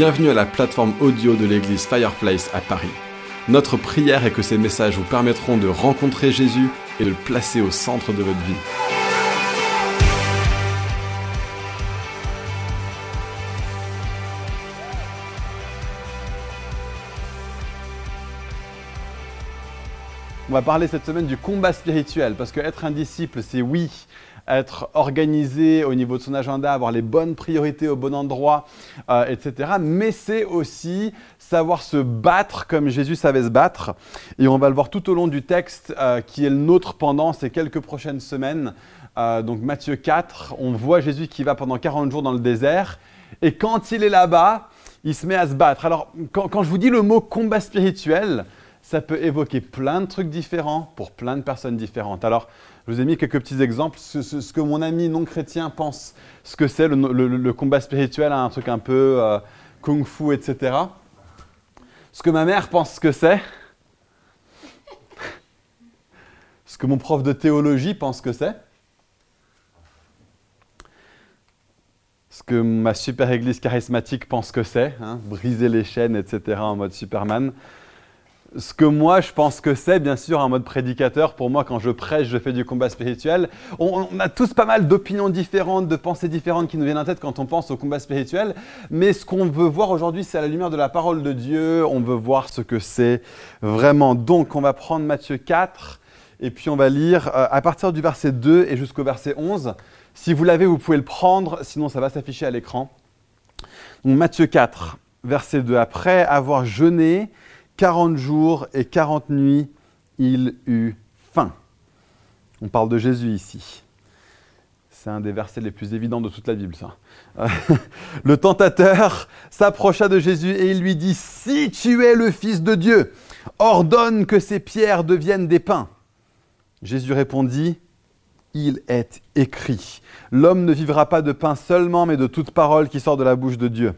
Bienvenue à la plateforme audio de l'église Fireplace à Paris. Notre prière est que ces messages vous permettront de rencontrer Jésus et de le placer au centre de votre vie. On va parler cette semaine du combat spirituel, parce que être un disciple, c'est oui, être organisé au niveau de son agenda, avoir les bonnes priorités au bon endroit, euh, etc. Mais c'est aussi savoir se battre comme Jésus savait se battre. Et on va le voir tout au long du texte euh, qui est le nôtre pendant ces quelques prochaines semaines. Euh, donc Matthieu 4, on voit Jésus qui va pendant 40 jours dans le désert. Et quand il est là-bas, il se met à se battre. Alors quand, quand je vous dis le mot combat spirituel, ça peut évoquer plein de trucs différents pour plein de personnes différentes. Alors, je vous ai mis quelques petits exemples. Ce, que mon ami non chrétien pense ce que c'est le, combat spirituel, un truc un peu euh, kung-fu, etc. Ce que ma mère pense ce que c'est. Ce que mon prof de théologie pense que c'est. Ce que ma super église charismatique pense que c'est. Hein, briser les chaînes, etc. en mode Superman ce que moi je pense que c'est, bien sûr, en mode prédicateur. Pour moi, quand je prêche, je fais du combat spirituel. On, a tous pas mal d'opinions différentes, de pensées différentes qui nous viennent en tête quand on pense au combat spirituel. Mais ce qu'on veut voir aujourd'hui, c'est à la lumière de la parole de Dieu. On veut voir ce que c'est vraiment. Donc, on va prendre Matthieu 4 et puis on va lire euh, à partir du verset 2 et jusqu'au verset 11. Si vous l'avez, vous pouvez le prendre, sinon ça va s'afficher à l'écran. Donc, Matthieu 4, verset 2. Après avoir jeûné, 40 jours et 40 nuits, il eut faim. On parle de Jésus ici. C'est un des versets les plus évidents de toute la Bible, ça. le tentateur s'approcha de Jésus et il lui dit, Si tu es le Fils de Dieu, ordonne que ces pierres deviennent des pains. Jésus répondit, Il est écrit, l'homme ne vivra pas de pain seulement, mais de toute parole qui sort de la bouche de Dieu.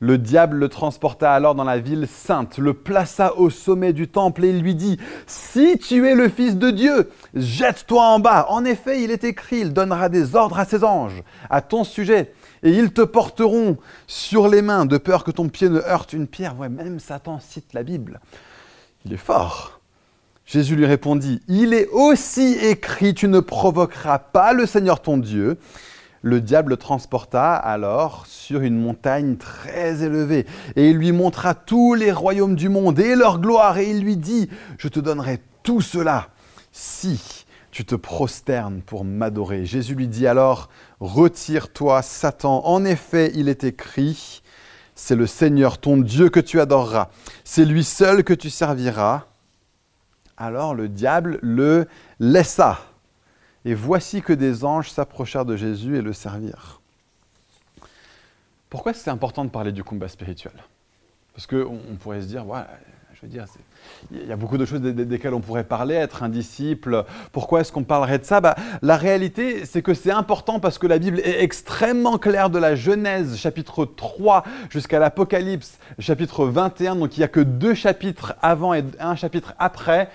Le diable le transporta alors dans la ville sainte, le plaça au sommet du temple et lui dit, Si tu es le Fils de Dieu, jette-toi en bas. En effet, il est écrit, il donnera des ordres à ses anges à ton sujet, et ils te porteront sur les mains, de peur que ton pied ne heurte une pierre. Même Satan cite la Bible. Il est fort. Jésus lui répondit, Il est aussi écrit, tu ne provoqueras pas le Seigneur ton Dieu le diable le transporta alors sur une montagne très élevée, et il lui montra tous les royaumes du monde et leur gloire, et il lui dit, je te donnerai tout cela si tu te prosternes pour m'adorer. Jésus lui dit alors, retire-toi, Satan, en effet il est écrit, c'est le Seigneur ton Dieu que tu adoreras, c'est lui seul que tu serviras. Alors le diable le laissa et voici que des anges s'approchèrent de Jésus et le servirent. Pourquoi c'est important de parler du combat spirituel? Parce qu'on on pourrait se dire, voilà, je veux dire, il y a beaucoup de choses desquelles on pourrait parler, être un disciple. Pourquoi est-ce qu'on parlerait de ça? Bah, La réalité, c'est que c'est important parce que la Bible est extrêmement claire de la Genèse, chapitre 3, jusqu'à l'Apocalypse, chapitre 21. Donc il n'y a que deux chapitres avant et un chapitre après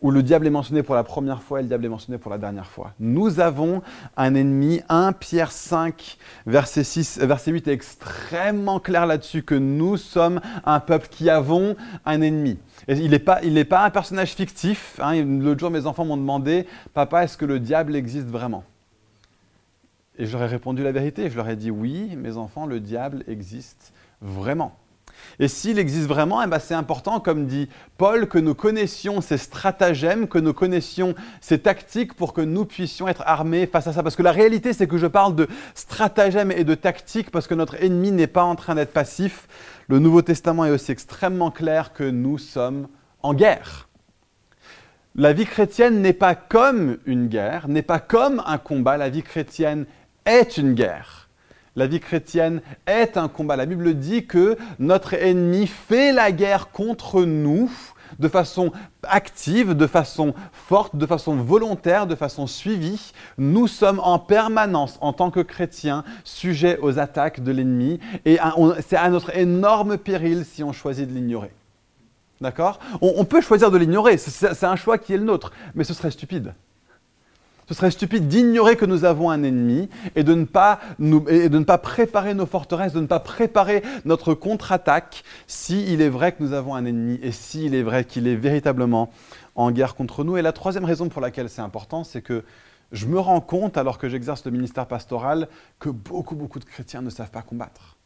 où le diable est mentionné pour la première fois et le diable est mentionné pour la dernière fois. Nous avons un ennemi, 1 Pierre 5, verset, 6, verset 8 est extrêmement clair là-dessus, que nous sommes un peuple qui avons un ennemi. Il n'est pas, pas, un personnage fictif. Hein. L'autre jour, mes enfants m'ont demandé, papa, est-ce que le diable existe vraiment? Et ai répondu la vérité. Je leur ai dit, oui, mes enfants, le diable existe vraiment. Et s'il existe vraiment, eh ben, c'est important, comme dit Paul, que nous connaissions ces stratagèmes, que nous connaissions ces tactiques pour que nous puissions être armés face à ça. Parce que la réalité, c'est que je parle de stratagèmes et de tactiques parce que notre ennemi n'est pas en train d'être passif. Le Nouveau Testament est aussi extrêmement clair que nous sommes en guerre. La vie chrétienne n'est pas comme une guerre, n'est pas comme un combat. La vie chrétienne est une guerre. La vie chrétienne est un combat. La Bible dit que notre ennemi fait la guerre contre nous de façon active, de façon forte, de façon volontaire, de façon suivie. Nous sommes en permanence, en tant que chrétiens, sujets aux attaques de l'ennemi et c'est à notre énorme péril si on choisit de l'ignorer. D'accord? On, peut choisir de l'ignorer, c'est un choix qui est le nôtre, mais ce serait stupide. Ce serait stupide d'ignorer que nous avons un ennemi et de, ne pas de ne pas préparer nos forteresses, de ne pas préparer notre contre-attaque s'il est vrai que nous avons un ennemi et s'il est vrai qu'il est véritablement en guerre contre nous. Et la troisième raison pour laquelle c'est important, c'est que je me rends compte, alors que j'exerce le ministère pastoral, que beaucoup, beaucoup de chrétiens ne savent pas combattre.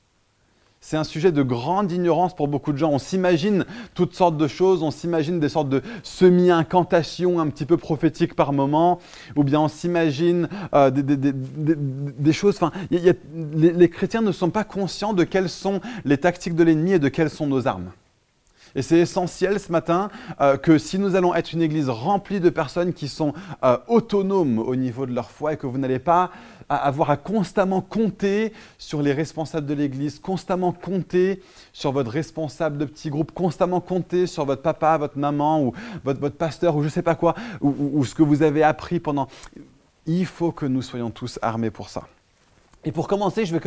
C'est un sujet de grande ignorance pour beaucoup de gens. On s'imagine toutes sortes de choses, on s'imagine des sortes de semi-incantations un petit peu prophétiques par moment, ou bien on s'imagine euh, des, choses. Enfin, les chrétiens ne sont pas conscients de quelles sont les tactiques de l'ennemi et de quelles sont nos armes. Et c'est essentiel ce matin euh, que si nous allons être une église remplie de personnes qui sont euh, autonomes au niveau de leur foi et que vous n'allez pas avoir à constamment compter sur les responsables de l'église, constamment compter sur votre responsable de petit groupe, constamment compter sur votre papa, votre maman ou votre, votre pasteur ou je ne sais pas quoi, ou, ou ce que vous avez appris pendant... Il faut que nous soyons tous armés pour ça. Et pour commencer, je vais,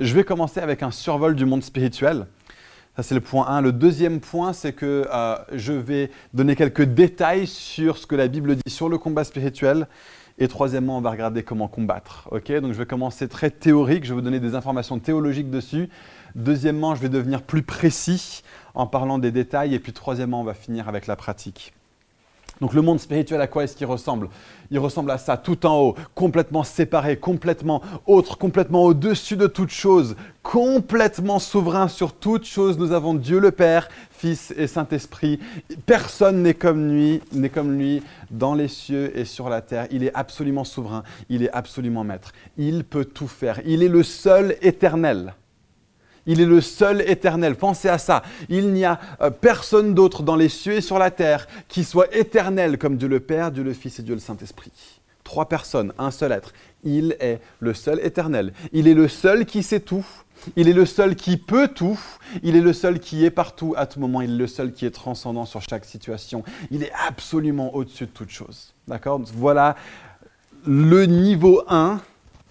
je vais commencer avec un survol du monde spirituel. Ça, c'est le point 1. Le deuxième point, c'est que euh, je vais donner quelques détails sur ce que la Bible dit sur le combat spirituel. Et troisièmement, on va regarder comment combattre. Donc, je vais commencer très théorique. Je vais vous donner des informations théologiques dessus. Deuxièmement, je vais devenir plus précis en parlant des détails. Et puis, troisièmement, on va finir avec la pratique. Donc le monde spirituel, à quoi est-ce qu'il ressemble? Il ressemble à ça, tout en haut, complètement séparé, complètement autre, complètement au-dessus de toute chose, complètement souverain sur toute chose. Nous avons Dieu le Père, Fils et Saint-Esprit. Personne n'est comme lui, n'est comme lui dans les cieux et sur la terre. Il est absolument souverain, il est absolument maître. Il peut tout faire. Il est le seul éternel. Il est le seul éternel. Pensez à ça. Il n'y a euh, personne d'autre dans les cieux et sur la terre qui soit éternel comme Dieu le Père, Dieu le Fils et Dieu le Saint-Esprit. Trois personnes, un seul être. Il est le seul éternel. Il est le seul qui sait tout. Il est le seul qui peut tout. Il est le seul qui est partout à tout moment. Il est le seul qui est transcendant sur chaque situation. Il est absolument au-dessus de toute chose. D'accord? Voilà le niveau 1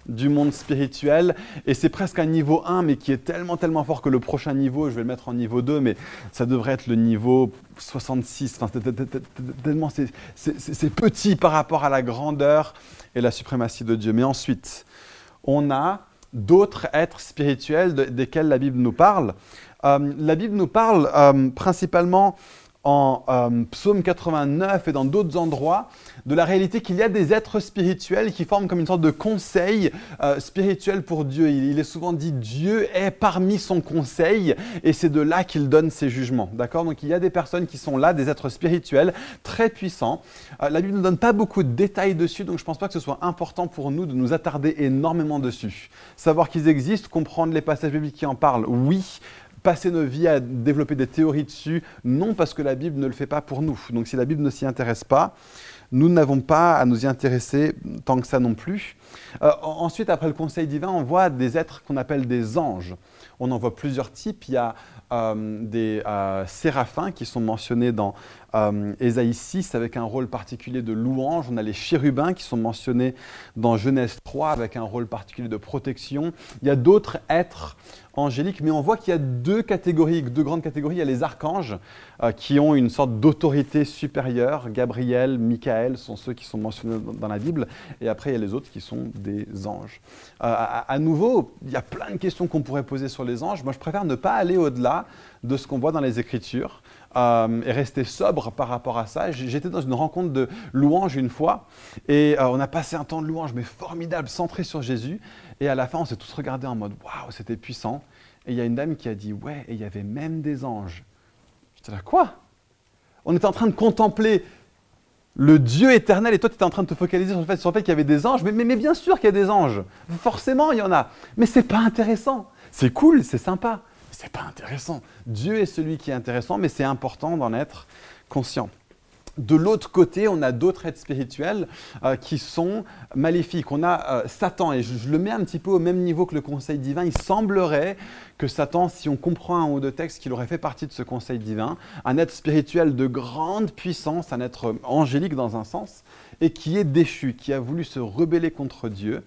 du monde spirituel. Et c'est presque un niveau 1, mais qui est tellement, tellement fort que le prochain niveau, je vais le mettre en niveau 2, mais ça devrait être le niveau 66. Enfin, tellement c'est petit par rapport à la grandeur et la suprématie de Dieu. Mais ensuite, on a d'autres êtres spirituels desquels la Bible nous parle. Euh, la Bible nous parle euh, principalement en euh, psaume 89 et dans d'autres endroits de la réalité qu'il y a des êtres spirituels qui forment comme une sorte de conseil euh, spirituel pour Dieu. Il, est souvent dit Dieu est parmi son conseil et c'est de là qu'il donne ses jugements. D'accord? Donc il y a des personnes qui sont là, des êtres spirituels très puissants. Euh, la Bible ne donne pas beaucoup de détails dessus, donc je ne pense pas que ce soit important pour nous de nous attarder énormément dessus. Savoir qu'ils existent, comprendre les passages bibliques qui en parlent, oui passer nos vies à développer des théories dessus, non parce que la Bible ne le fait pas pour nous. Donc si la Bible ne s'y intéresse pas, nous n'avons pas à nous y intéresser tant que ça non plus. Euh, ensuite, après le conseil divin, on voit des êtres qu'on appelle des anges. On en voit plusieurs types. Il y a euh, des euh, séraphins qui sont mentionnés dans Ésaïe 6 avec un rôle particulier de louange. On a les chérubins qui sont mentionnés dans Genèse 3 avec un rôle particulier de protection. Il y a d'autres êtres angéliques, mais on voit qu'il y a deux catégories, deux grandes catégories. Il y a les archanges euh, qui ont une sorte d'autorité supérieure. Gabriel, Michael sont ceux qui sont mentionnés dans la Bible, et après il y a les autres qui sont des anges. Euh, à, nouveau, il y a plein de questions qu'on pourrait poser sur les anges. Moi, je préfère ne pas aller au-delà de ce qu'on voit dans les Écritures. Euh, et rester sobre par rapport à ça. J'étais dans une rencontre de louanges une fois et on a passé un temps de louange mais formidable, centré sur Jésus. Et à la fin, on s'est tous regardés en mode waouh, c'était puissant. Et il y a une dame qui a dit ouais, et il y avait même des anges. J'étais là, quoi? On était en train de contempler le Dieu éternel et toi tu étais en train de te focaliser sur le fait, qu'il y avait des anges. Mais, mais, mais bien sûr qu'il y a des anges. Forcément, il y en a. Mais c'est pas intéressant. C'est cool, c'est sympa. C'est pas intéressant. Dieu est celui qui est intéressant, mais c'est important d'en être conscient. De l'autre côté, on a d'autres êtres spirituels euh, qui sont maléfiques. On a euh, Satan, et je, le mets un petit peu au même niveau que le conseil divin. Il semblerait que Satan, si on comprend un ou deux textes, qu'il aurait fait partie de ce conseil divin, un être spirituel de grande puissance, un être angélique dans un sens, et qui est déchu, qui a voulu se rebeller contre Dieu.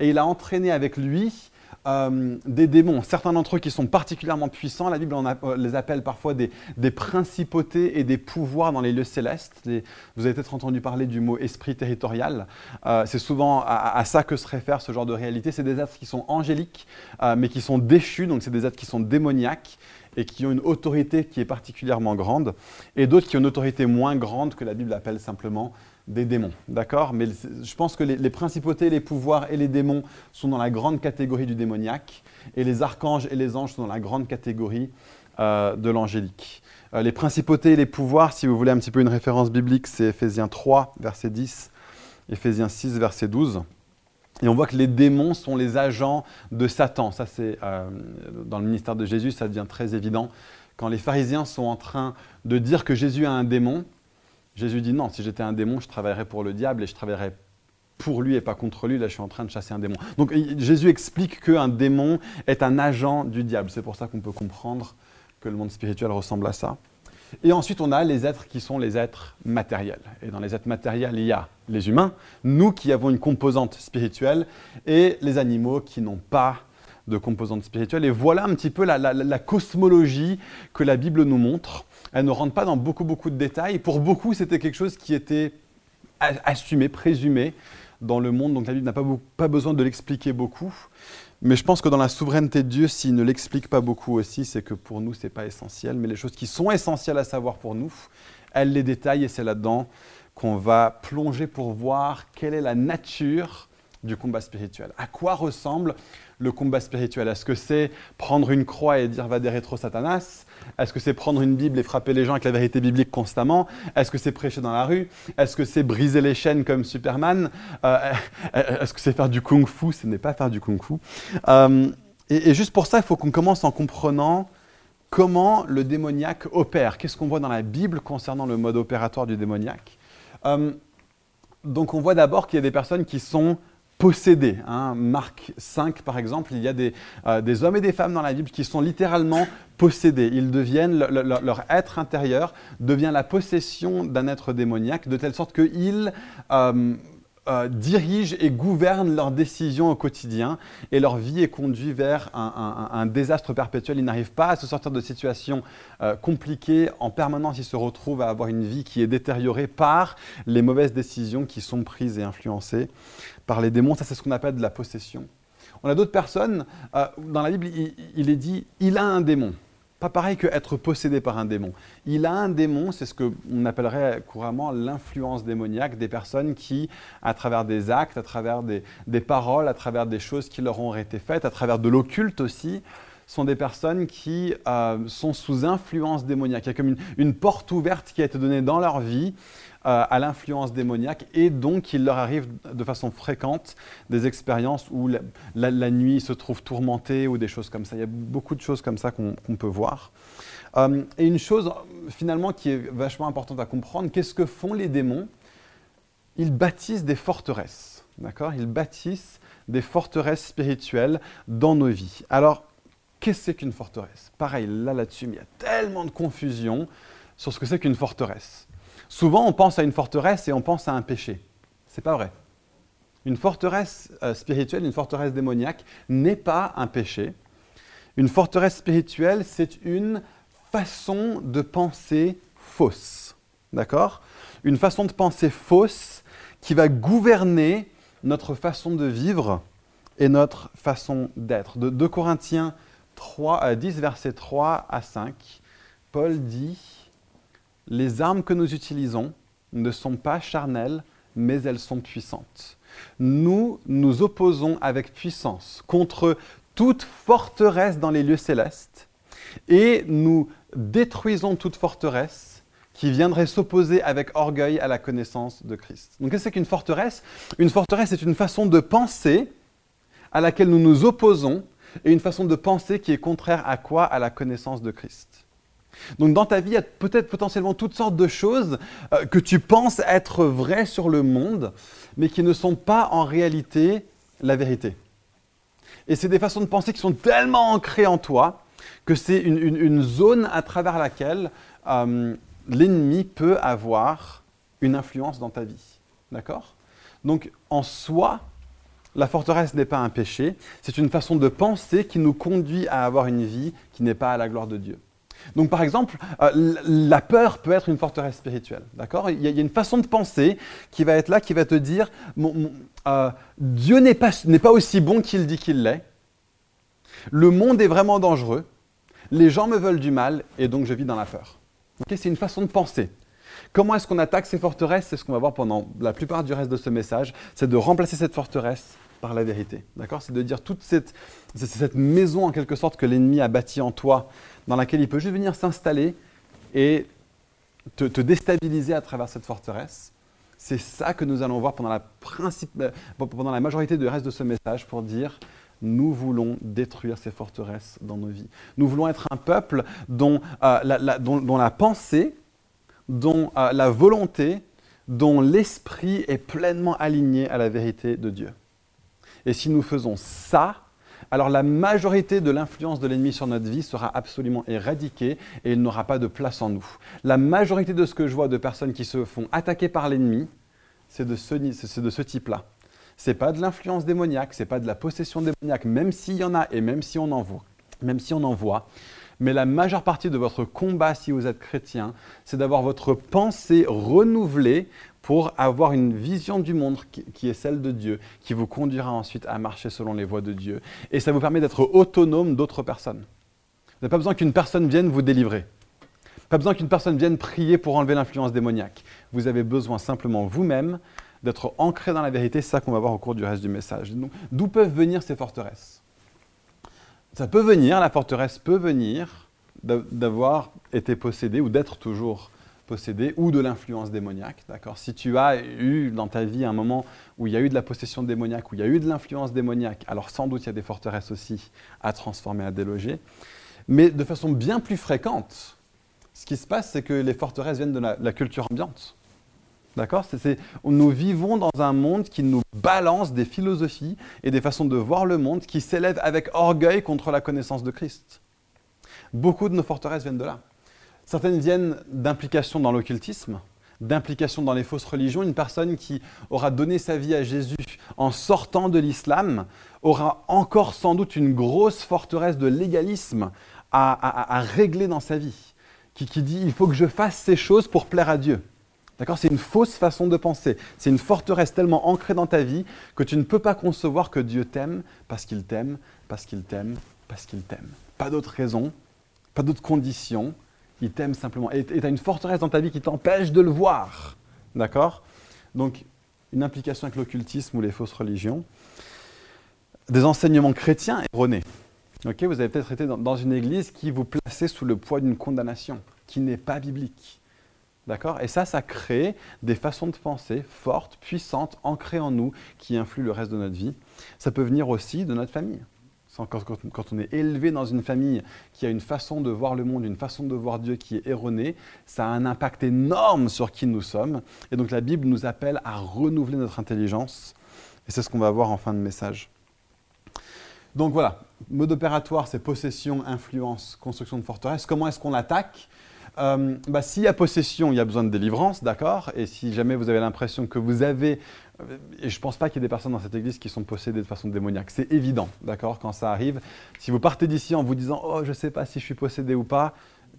Et il a entraîné avec lui euh, des démons, certains d'entre eux qui sont particulièrement puissants. La Bible euh, les appelle parfois des, principautés et des pouvoirs dans les lieux célestes. vous avez peut-être entendu parler du mot esprit territorial. Euh, c'est souvent à, ça que se réfère ce genre de réalité. C'est des êtres qui sont angéliques, mais qui sont déchus, donc c'est des êtres qui sont démoniaques et qui ont une autorité qui est particulièrement grande, et d'autres qui ont une autorité moins grande que la Bible appelle simplement des démons, d'accord? Mais je pense que les, principautés, les pouvoirs et les démons sont dans la grande catégorie du démoniaque, et les archanges et les anges sont dans la grande catégorie euh, de l'angélique. Euh, les principautés et les pouvoirs, si vous voulez un petit peu une référence biblique, c'est Ephésiens 3, verset 10, Ephésiens 6, verset 12. Et on voit que les démons sont les agents de Satan. Ça, c'est euh, dans le ministère de Jésus, ça devient très évident. Quand les pharisiens sont en train de dire que Jésus a un démon, Jésus dit non, si j'étais un démon, je travaillerais pour le diable et je travaillerais pour lui et pas contre lui. Là, je suis en train de chasser un démon. Donc Jésus explique qu'un démon est un agent du diable. C'est pour ça qu'on peut comprendre que le monde spirituel ressemble à ça. Et ensuite, on a les êtres qui sont les êtres matériels. Et dans les êtres matériels, il y a les humains, nous qui avons une composante spirituelle, et les animaux qui n'ont pas de composante spirituelle. Et voilà un petit peu la cosmologie que la Bible nous montre. Elle ne rentre pas dans beaucoup, beaucoup de détails. Pour beaucoup, c'était quelque chose qui était assumé, présumé dans le monde. Donc la Bible n'a pas, besoin de l'expliquer beaucoup. Mais je pense que dans la souveraineté de Dieu, s'il ne l'explique pas beaucoup aussi, c'est que pour nous, ce n'est pas essentiel. Mais les choses qui sont essentielles à savoir pour nous, elle les détaille et c'est là-dedans qu'on va plonger pour voir quelle est la nature du combat spirituel. À quoi ressemble le combat spirituel. Est-ce que c'est prendre une croix et dire va des rétro Satanas? Est-ce que c'est prendre une Bible et frapper les gens avec la vérité biblique constamment? Est-ce que c'est prêcher dans la rue? Est-ce que c'est briser les chaînes comme Superman? Euh, Est-ce que c'est faire du kung-fu Ce n'est pas faire du kung-fu. Euh, et, juste pour ça, il faut qu'on commence en comprenant comment le démoniaque opère. Qu'est-ce qu'on voit dans la Bible concernant le mode opératoire du démoniaque? Euh, Donc on voit d'abord qu'il y a des personnes qui sont possédés. Hein. Marc 5, par exemple, il y a euh, des, hommes et des femmes dans la Bible qui sont littéralement possédés. Ils deviennent, leur être intérieur devient la possession d'un être démoniaque, de telle sorte qu'ils euh, euh, dirigent et gouvernent leurs décisions au quotidien et leur vie est conduite vers un, désastre perpétuel. Ils n'arrivent pas à se sortir de situations compliquées. En permanence, ils se retrouvent à avoir une vie qui est détériorée par les mauvaises décisions qui sont prises et influencées par les démons. Ça, c'est ce qu'on appelle de la possession. On a d'autres personnes, euh, dans la Bible, il, est dit, il a un démon. Pas pareil que être possédé par un démon. Il a un démon, c'est ce qu'on appellerait couramment l'influence démoniaque des personnes qui, à travers des actes, à travers des, paroles, à travers des choses qui leur ont été faites, à travers de l'occulte aussi, sont des personnes qui euh, sont sous influence démoniaque. Il y a comme une, une, porte ouverte qui a été donnée dans leur vie euh, à l'influence démoniaque et donc il leur arrive de façon fréquente des expériences où la, nuit se trouve tourmentée ou des choses comme ça. Il y a beaucoup de choses comme ça qu'on peut voir. Euh, et une chose finalement qui est vachement importante à comprendre, qu'est-ce que font les démons? Ils bâtissent des forteresses, d'accord? Ils bâtissent des forteresses spirituelles dans nos vies. Alors, qu'est-ce qu'une forteresse? Pareil, là, là-dessus, il y a tellement de confusion sur ce que c'est qu'une forteresse. Souvent, on pense à une forteresse et on pense à un péché. C'est pas vrai. Une forteresse euh, spirituelle, une forteresse démoniaque n'est pas un péché. Une forteresse spirituelle, c'est une façon de penser fausse. D'accord? Une façon de penser fausse qui va gouverner notre façon de vivre et notre façon d'être. De 2 Corinthiens 3, 10, versets 3 à 5, Paul dit les armes que nous utilisons ne sont pas charnelles, mais elles sont puissantes. Nous nous opposons avec puissance contre toute forteresse dans les lieux célestes et nous détruisons toute forteresse qui viendrait s'opposer avec orgueil à la connaissance de Christ. Donc qu'est-ce qu'une forteresse? Une forteresse est une façon de penser à laquelle nous nous opposons et une façon de penser qui est contraire à quoi? À la connaissance de Christ. Donc dans ta vie, il y a peut-être potentiellement toutes sortes de choses euh, que tu penses être vraies sur le monde, mais qui ne sont pas en réalité la vérité. Et c'est des façons de penser qui sont tellement ancrées en toi que c'est une, zone à travers laquelle euh, l'ennemi peut avoir une influence dans ta vie. D'accord? Donc en soi, la forteresse n'est pas un péché, c'est une façon de penser qui nous conduit à avoir une vie qui n'est pas à la gloire de Dieu. Donc par exemple, euh, la peur peut être une forteresse spirituelle, d'accord? Il, y a une façon de penser qui va être là, qui va te dire, euh, Dieu n'est pas, pas aussi bon qu'il dit qu'il l'est, le monde est vraiment dangereux, les gens me veulent du mal et donc je vis dans la peur. c'est une façon de penser. Comment est-ce qu'on attaque ces forteresses? C'est ce qu'on va voir pendant la plupart du reste de ce message, c'est de remplacer cette forteresse par la vérité. D'accord? C'est de dire toute cette, cette maison en quelque sorte que l'ennemi a bâtie en toi, dans laquelle il peut juste venir s'installer et te, déstabiliser à travers cette forteresse. C'est ça que nous allons voir pendant la, pendant la majorité du reste de ce message pour dire nous voulons détruire ces forteresses dans nos vies. Nous voulons être un peuple dont, euh, la, dont, la, pensée, dont euh, la volonté, dont l'esprit est pleinement aligné à la vérité de Dieu. Et si nous faisons ça, alors la majorité de l'influence de l'ennemi sur notre vie sera absolument éradiquée et il n'aura pas de place en nous. La majorité de ce que je vois de personnes qui se font attaquer par l'ennemi, c'est de ce, type-là. C'est pas de l'influence démoniaque, c'est pas de la possession démoniaque, même s'il y en a et même si on en voit. Même si on en voit. Mais la majeure partie de votre combat, si vous êtes chrétien, c'est d'avoir votre pensée renouvelée pour avoir une vision du monde qui, est celle de Dieu, qui vous conduira ensuite à marcher selon les voies de Dieu. Et ça vous permet d'être autonome d'autres personnes. Vous n'avez pas besoin qu'une personne vienne vous délivrer. Pas besoin qu'une personne vienne prier pour enlever l'influence démoniaque. Vous avez besoin simplement vous-même d'être ancré dans la vérité. C'est ça qu'on va voir au cours du reste du message. D'où peuvent venir ces forteresses? Ça peut venir, la forteresse peut venir d'avoir été possédé ou d'être toujours possédé ou de l'influence démoniaque. D'accord? Si tu as eu dans ta vie un moment où il y a eu de la possession démoniaque, où il y a eu de l'influence démoniaque, alors sans doute il y a des forteresses aussi à transformer, à déloger. Mais de façon bien plus fréquente, ce qui se passe, c'est que les forteresses viennent de la, culture ambiante. D'accord? Nous vivons dans un monde qui nous balance des philosophies et des façons de voir le monde qui s'élèvent avec orgueil contre la connaissance de Christ. Beaucoup de nos forteresses viennent de là. Certaines viennent d'implications dans l'occultisme, d'implications dans les fausses religions. Une personne qui aura donné sa vie à Jésus en sortant de l'islam aura encore sans doute une grosse forteresse de légalisme à, régler dans sa vie, qui, dit il faut que je fasse ces choses pour plaire à Dieu. D'accord? C'est une fausse façon de penser. C'est une forteresse tellement ancrée dans ta vie que tu ne peux pas concevoir que Dieu t'aime parce qu'il t'aime, parce qu'il t'aime, parce qu'il t'aime. Pas d'autre raison, pas d'autre condition, il t'aime simplement. Et tu as une forteresse dans ta vie qui t'empêche de le voir. D'accord? Donc, une implication avec l'occultisme ou les fausses religions. Des enseignements chrétiens erronés. Ok vous avez peut-être été dans, une église qui vous plaçait sous le poids d'une condamnation qui n'est pas biblique. D'accord? Et ça, ça crée des façons de penser fortes, puissantes, ancrées en nous, qui influent le reste de notre vie. Ça peut venir aussi de notre famille. Quand, on est élevé dans une famille qui a une façon de voir le monde, une façon de voir Dieu qui est erronée, ça a un impact énorme sur qui nous sommes. Et donc la Bible nous appelle à renouveler notre intelligence. Et c'est ce qu'on va voir en fin de message. Donc voilà, mode opératoire, c'est possession, influence, construction de forteresse. Comment est-ce qu'on attaque euh, bah, S'il y a possession, il y a besoin de délivrance, d'accord Et si jamais vous avez l'impression que vous avez et je ne pense pas qu'il y ait des personnes dans cette église qui sont possédées de façon démoniaque. C'est évident, d'accord, quand ça arrive. Si vous partez d'ici en vous disant Oh, je ne sais pas si je suis possédé ou pas,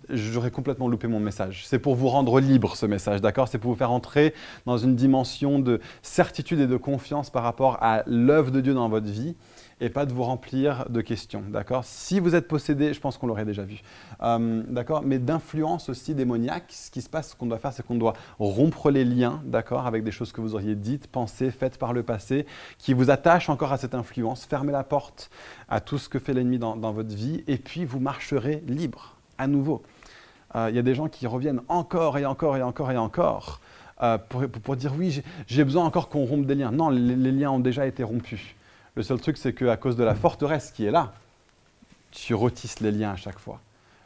j'aurais complètement loupé mon message. C'est pour vous rendre libre ce message, d'accord C'est pour vous faire entrer dans une dimension de certitude et de confiance par rapport à l'œuvre de Dieu dans votre vie et pas de vous remplir de questions, d'accord? Si vous êtes possédé, je pense qu'on l'aurait déjà vu, euh, d'accord? Mais d'influence aussi démoniaque, ce qui se passe, ce qu'on doit faire, c'est qu'on doit rompre les liens, d'accord? Avec des choses que vous auriez dites, pensées, faites par le passé, qui vous attachent encore à cette influence. Fermez la porte à tout ce que fait l'ennemi dans, votre vie, et puis vous marcherez libre, à nouveau. Euh, il y a des gens qui reviennent encore et encore et encore et encore euh, pour, dire oui, j'ai besoin encore qu'on rompe des liens. Non, les liens ont déjà été rompus. Le seul truc, c'est qu'à cause de la forteresse qui est là, tu retisses les liens à chaque fois.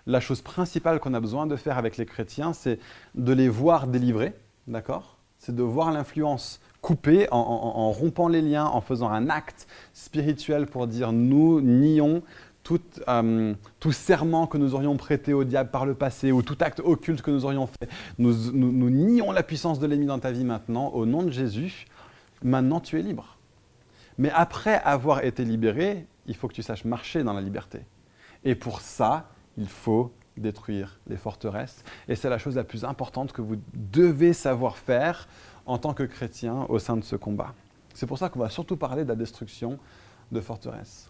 La chose principale qu'on a besoin de faire avec les chrétiens, c'est de les voir délivrer, d'accord? C'est de voir l'influence coupée en, rompant les liens, en faisant un acte spirituel pour dire nous nions tout, euh, tout, serment que nous aurions prêté au diable par le passé ou tout acte occulte que nous aurions fait. Nous, nous nions la puissance de l'ennemi dans ta vie maintenant. Au nom de Jésus, maintenant tu es libre. Mais après avoir été libéré, il faut que tu saches marcher dans la liberté. Et pour ça, il faut détruire les forteresses. Et c'est la chose la plus importante que vous devez savoir faire en tant que chrétien au sein de ce combat. C'est pour ça qu'on va surtout parler de la destruction de forteresses.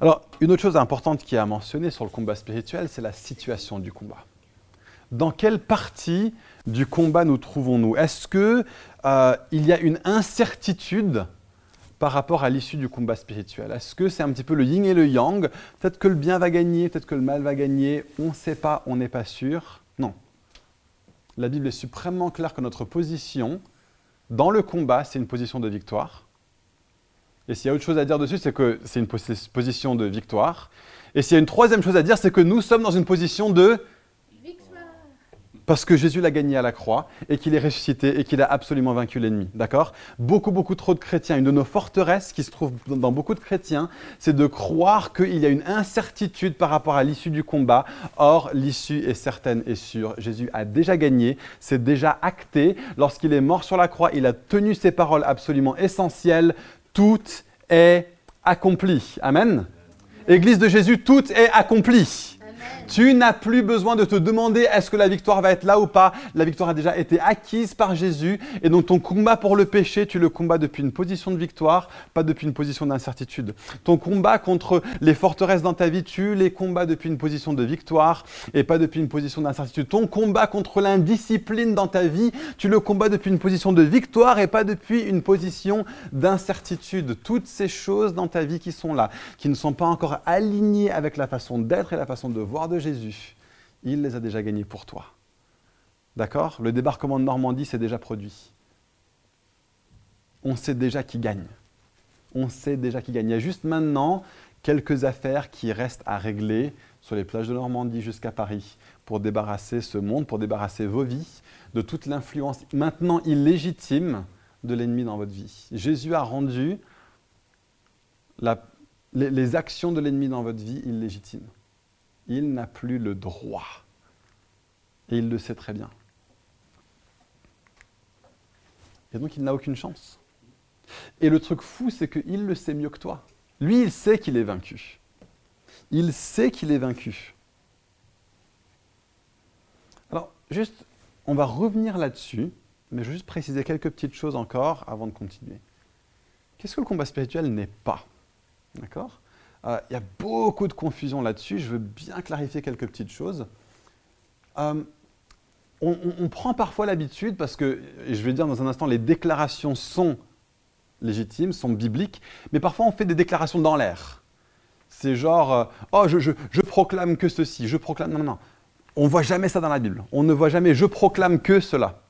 Alors, une autre chose importante qui est à mentionner sur le combat spirituel, c'est la situation du combat. Dans quelle partie du combat nous trouvons-nous? Est-ce qu'il euh, y a une incertitude par rapport à l'issue du combat spirituel Est-ce que c'est un petit peu le yin et le yang Peut-être que le bien va gagner, peut-être que le mal va gagner, on ne sait pas, on n'est pas sûr. Non. La Bible est suprêmement claire que notre position dans le combat, c'est une position de victoire. Et s'il y a autre chose à dire dessus, c'est que c'est une position de victoire. Et s'il y a une troisième chose à dire, c'est que nous sommes dans une position de parce que Jésus l'a gagné à la croix et qu'il est ressuscité et qu'il a absolument vaincu l'ennemi. D'accord? Beaucoup, beaucoup trop de chrétiens, une de nos forteresses qui se trouve dans beaucoup de chrétiens, c'est de croire qu'il y a une incertitude par rapport à l'issue du combat. Or, l'issue est certaine et sûre. Jésus a déjà gagné, c'est déjà acté. Lorsqu'il est mort sur la croix, il a tenu ses paroles absolument essentielles. Tout est accompli. Amen? Église de Jésus, tout est accompli. Tu n'as plus besoin de te demander est-ce que la victoire va être là ou pas. La victoire a déjà été acquise par Jésus. Et donc ton combat pour le péché, tu le combats depuis une position de victoire, pas depuis une position d'incertitude. Ton combat contre les forteresses dans ta vie, tu les combats depuis une position de victoire et pas depuis une position d'incertitude. Ton combat contre l'indiscipline dans ta vie, tu le combats depuis une position de victoire et pas depuis une position d'incertitude. Toutes ces choses dans ta vie qui sont là, qui ne sont pas encore alignées avec la façon d'être et la façon de voir de Jésus, il les a déjà gagnés pour toi. D'accord? Le débarquement de Normandie s'est déjà produit. On sait déjà qui gagne. On sait déjà qui gagne. Il y a juste maintenant quelques affaires qui restent à régler sur les plages de Normandie jusqu'à Paris pour débarrasser ce monde, pour débarrasser vos vies de toute l'influence maintenant illégitime de l'ennemi dans votre vie. Jésus a rendu les actions de l'ennemi dans votre vie illégitimes il n'a plus le droit. Et il le sait très bien. Et donc il n'a aucune chance. Et le truc fou, c'est qu'il le sait mieux que toi. Lui, il sait qu'il est vaincu. Il sait qu'il est vaincu. Alors, juste, on va revenir là-dessus, mais je vais juste préciser quelques petites choses encore avant de continuer. Qu'est-ce que le combat spirituel n'est pas? D'accord? Euh, il y a beaucoup de confusion là-dessus. Je veux bien clarifier quelques petites choses. Euh, on, prend parfois l'habitude, parce que, je vais dire dans un instant, les déclarations sont légitimes, sont bibliques, mais parfois on fait des déclarations dans l'air. C'est genre, euh, oh, je, je, proclame que ceci, je proclame. Non, non, non. On ne voit jamais ça dans la Bible. On ne voit jamais je proclame que cela.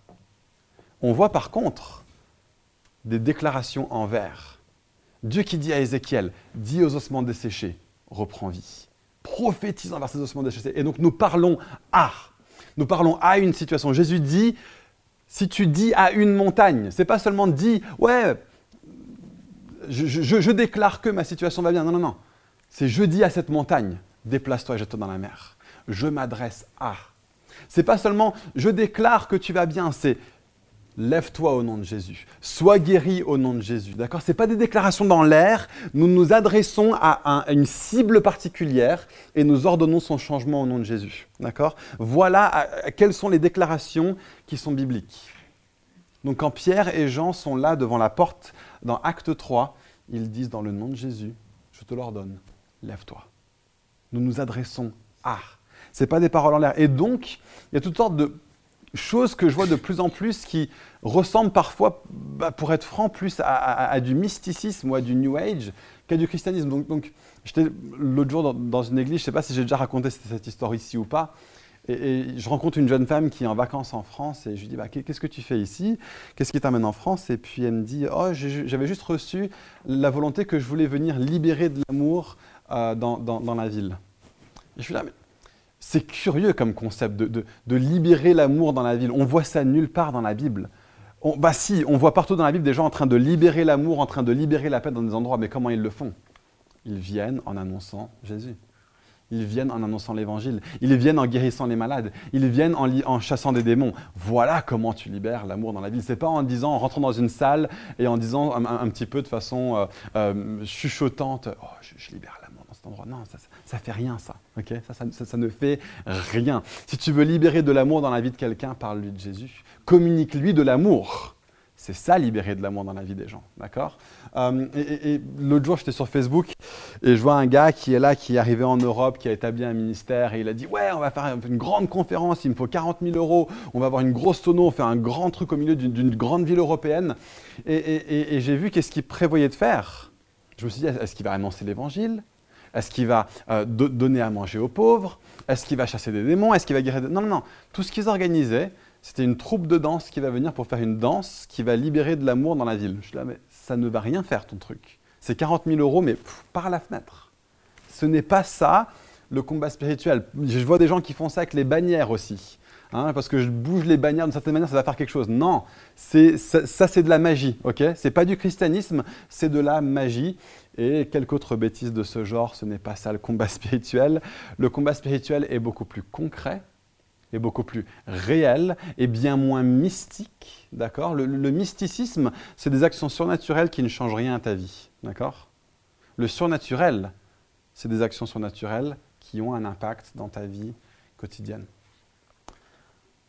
On voit par contre des déclarations en vers. Dieu qui dit à Ézéchiel, dis aux ossements desséchés, reprends vie. Prophétise envers ces ossements desséchés. Et donc nous parlons à. Nous parlons à une situation. Jésus dit, si tu dis à une montagne, c'est pas seulement dit, ouais, je, déclare que ma situation va bien. Non, non, non. C'est je dis à cette montagne, déplace-toi et jette-toi dans la mer. Je m'adresse à. C'est pas seulement je déclare que tu vas bien, c'est Lève-toi au nom de Jésus. Sois guéri au nom de Jésus. D'accord? Ce pas des déclarations dans l'air. Nous nous adressons à, une cible particulière et nous ordonnons son changement au nom de Jésus. D'accord? Voilà quelles sont les déclarations qui sont bibliques. Donc quand Pierre et Jean sont là devant la porte dans Acte 3, ils disent dans le nom de Jésus, je te l'ordonne, lève-toi. Nous nous adressons à. Ce pas des paroles en l'air. Et donc, il y a toutes sortes de chose que je vois de plus en plus qui ressemble parfois, bah, pour être franc, plus à, du mysticisme ou à du New Age qu'à du christianisme. Donc, j'étais l'autre jour dans, une église, je ne sais pas si j'ai déjà raconté cette, histoire ici ou pas, et, je rencontre une jeune femme qui est en vacances en France et je lui dis bah, Qu'est-ce que tu fais ici? Qu'est-ce qui t'amène en France? Et puis elle me dit Oh, j'avais juste reçu la volonté que je voulais venir libérer de l'amour euh, dans, dans, la ville. Et je suis là, mais c'est curieux comme concept de, libérer l'amour dans la ville. On voit ça nulle part dans la Bible. On, bah si, on voit partout dans la Bible des gens en train de libérer l'amour, en train de libérer la paix dans des endroits, mais comment ils le font? Ils viennent en annonçant Jésus. Ils viennent en annonçant l'évangile. Ils viennent en guérissant les malades. Ils viennent en, chassant des démons. Voilà comment tu libères l'amour dans la ville. C'est pas en disant, en rentrant dans une salle et en disant un, petit peu de façon euh, euh, chuchotante, oh, je, libère l'amour dans cet endroit. Non, ça, ça, fait rien, ça. Ok? Ça, ça, ne fait rien. Si tu veux libérer de l'amour dans la vie de quelqu'un, parle-lui de Jésus. Communique-lui de l'amour. C'est ça, libérer de l'amour dans la vie des gens. D'accord? Euh, Et, l'autre jour, j'étais sur Facebook et je vois un gars qui est là, qui est arrivé en Europe, qui a établi un ministère et il a dit Ouais, on va faire une grande conférence, il me faut 40 000 euros, on va avoir une grosse sono, on fait un grand truc au milieu d'une grande ville européenne. Et, j'ai vu qu'est-ce qu'il prévoyait de faire. Je me suis dit Est-ce qu'il va annoncer l'évangile? Est-ce qu'il va euh, donner à manger aux pauvres? Est-ce qu'il va chasser des démons? Est-ce qu'il va guérir des... Non, non, non. Tout ce qu'ils organisaient, c'était une troupe de danse qui va venir pour faire une danse qui va libérer de l'amour dans la ville. Je suis là, mais ça ne va rien faire ton truc. C'est 40 000 euros, mais par la fenêtre. Ce n'est pas ça le combat spirituel. Je vois des gens qui font ça avec les bannières aussi. Hein, parce que je bouge les bannières d'une certaine manière, ça va faire quelque chose. Non, ça, ça c'est de la magie, ok? C'est pas du christianisme, c'est de la magie. Et quelque autre bêtise de ce genre, ce n'est pas ça le combat spirituel. Le combat spirituel est beaucoup plus concret, est beaucoup plus réel et bien moins mystique. D'accord? Le, mysticisme, c'est des actions surnaturelles qui ne changent rien à ta vie. D'accord? Le surnaturel, c'est des actions surnaturelles qui ont un impact dans ta vie quotidienne.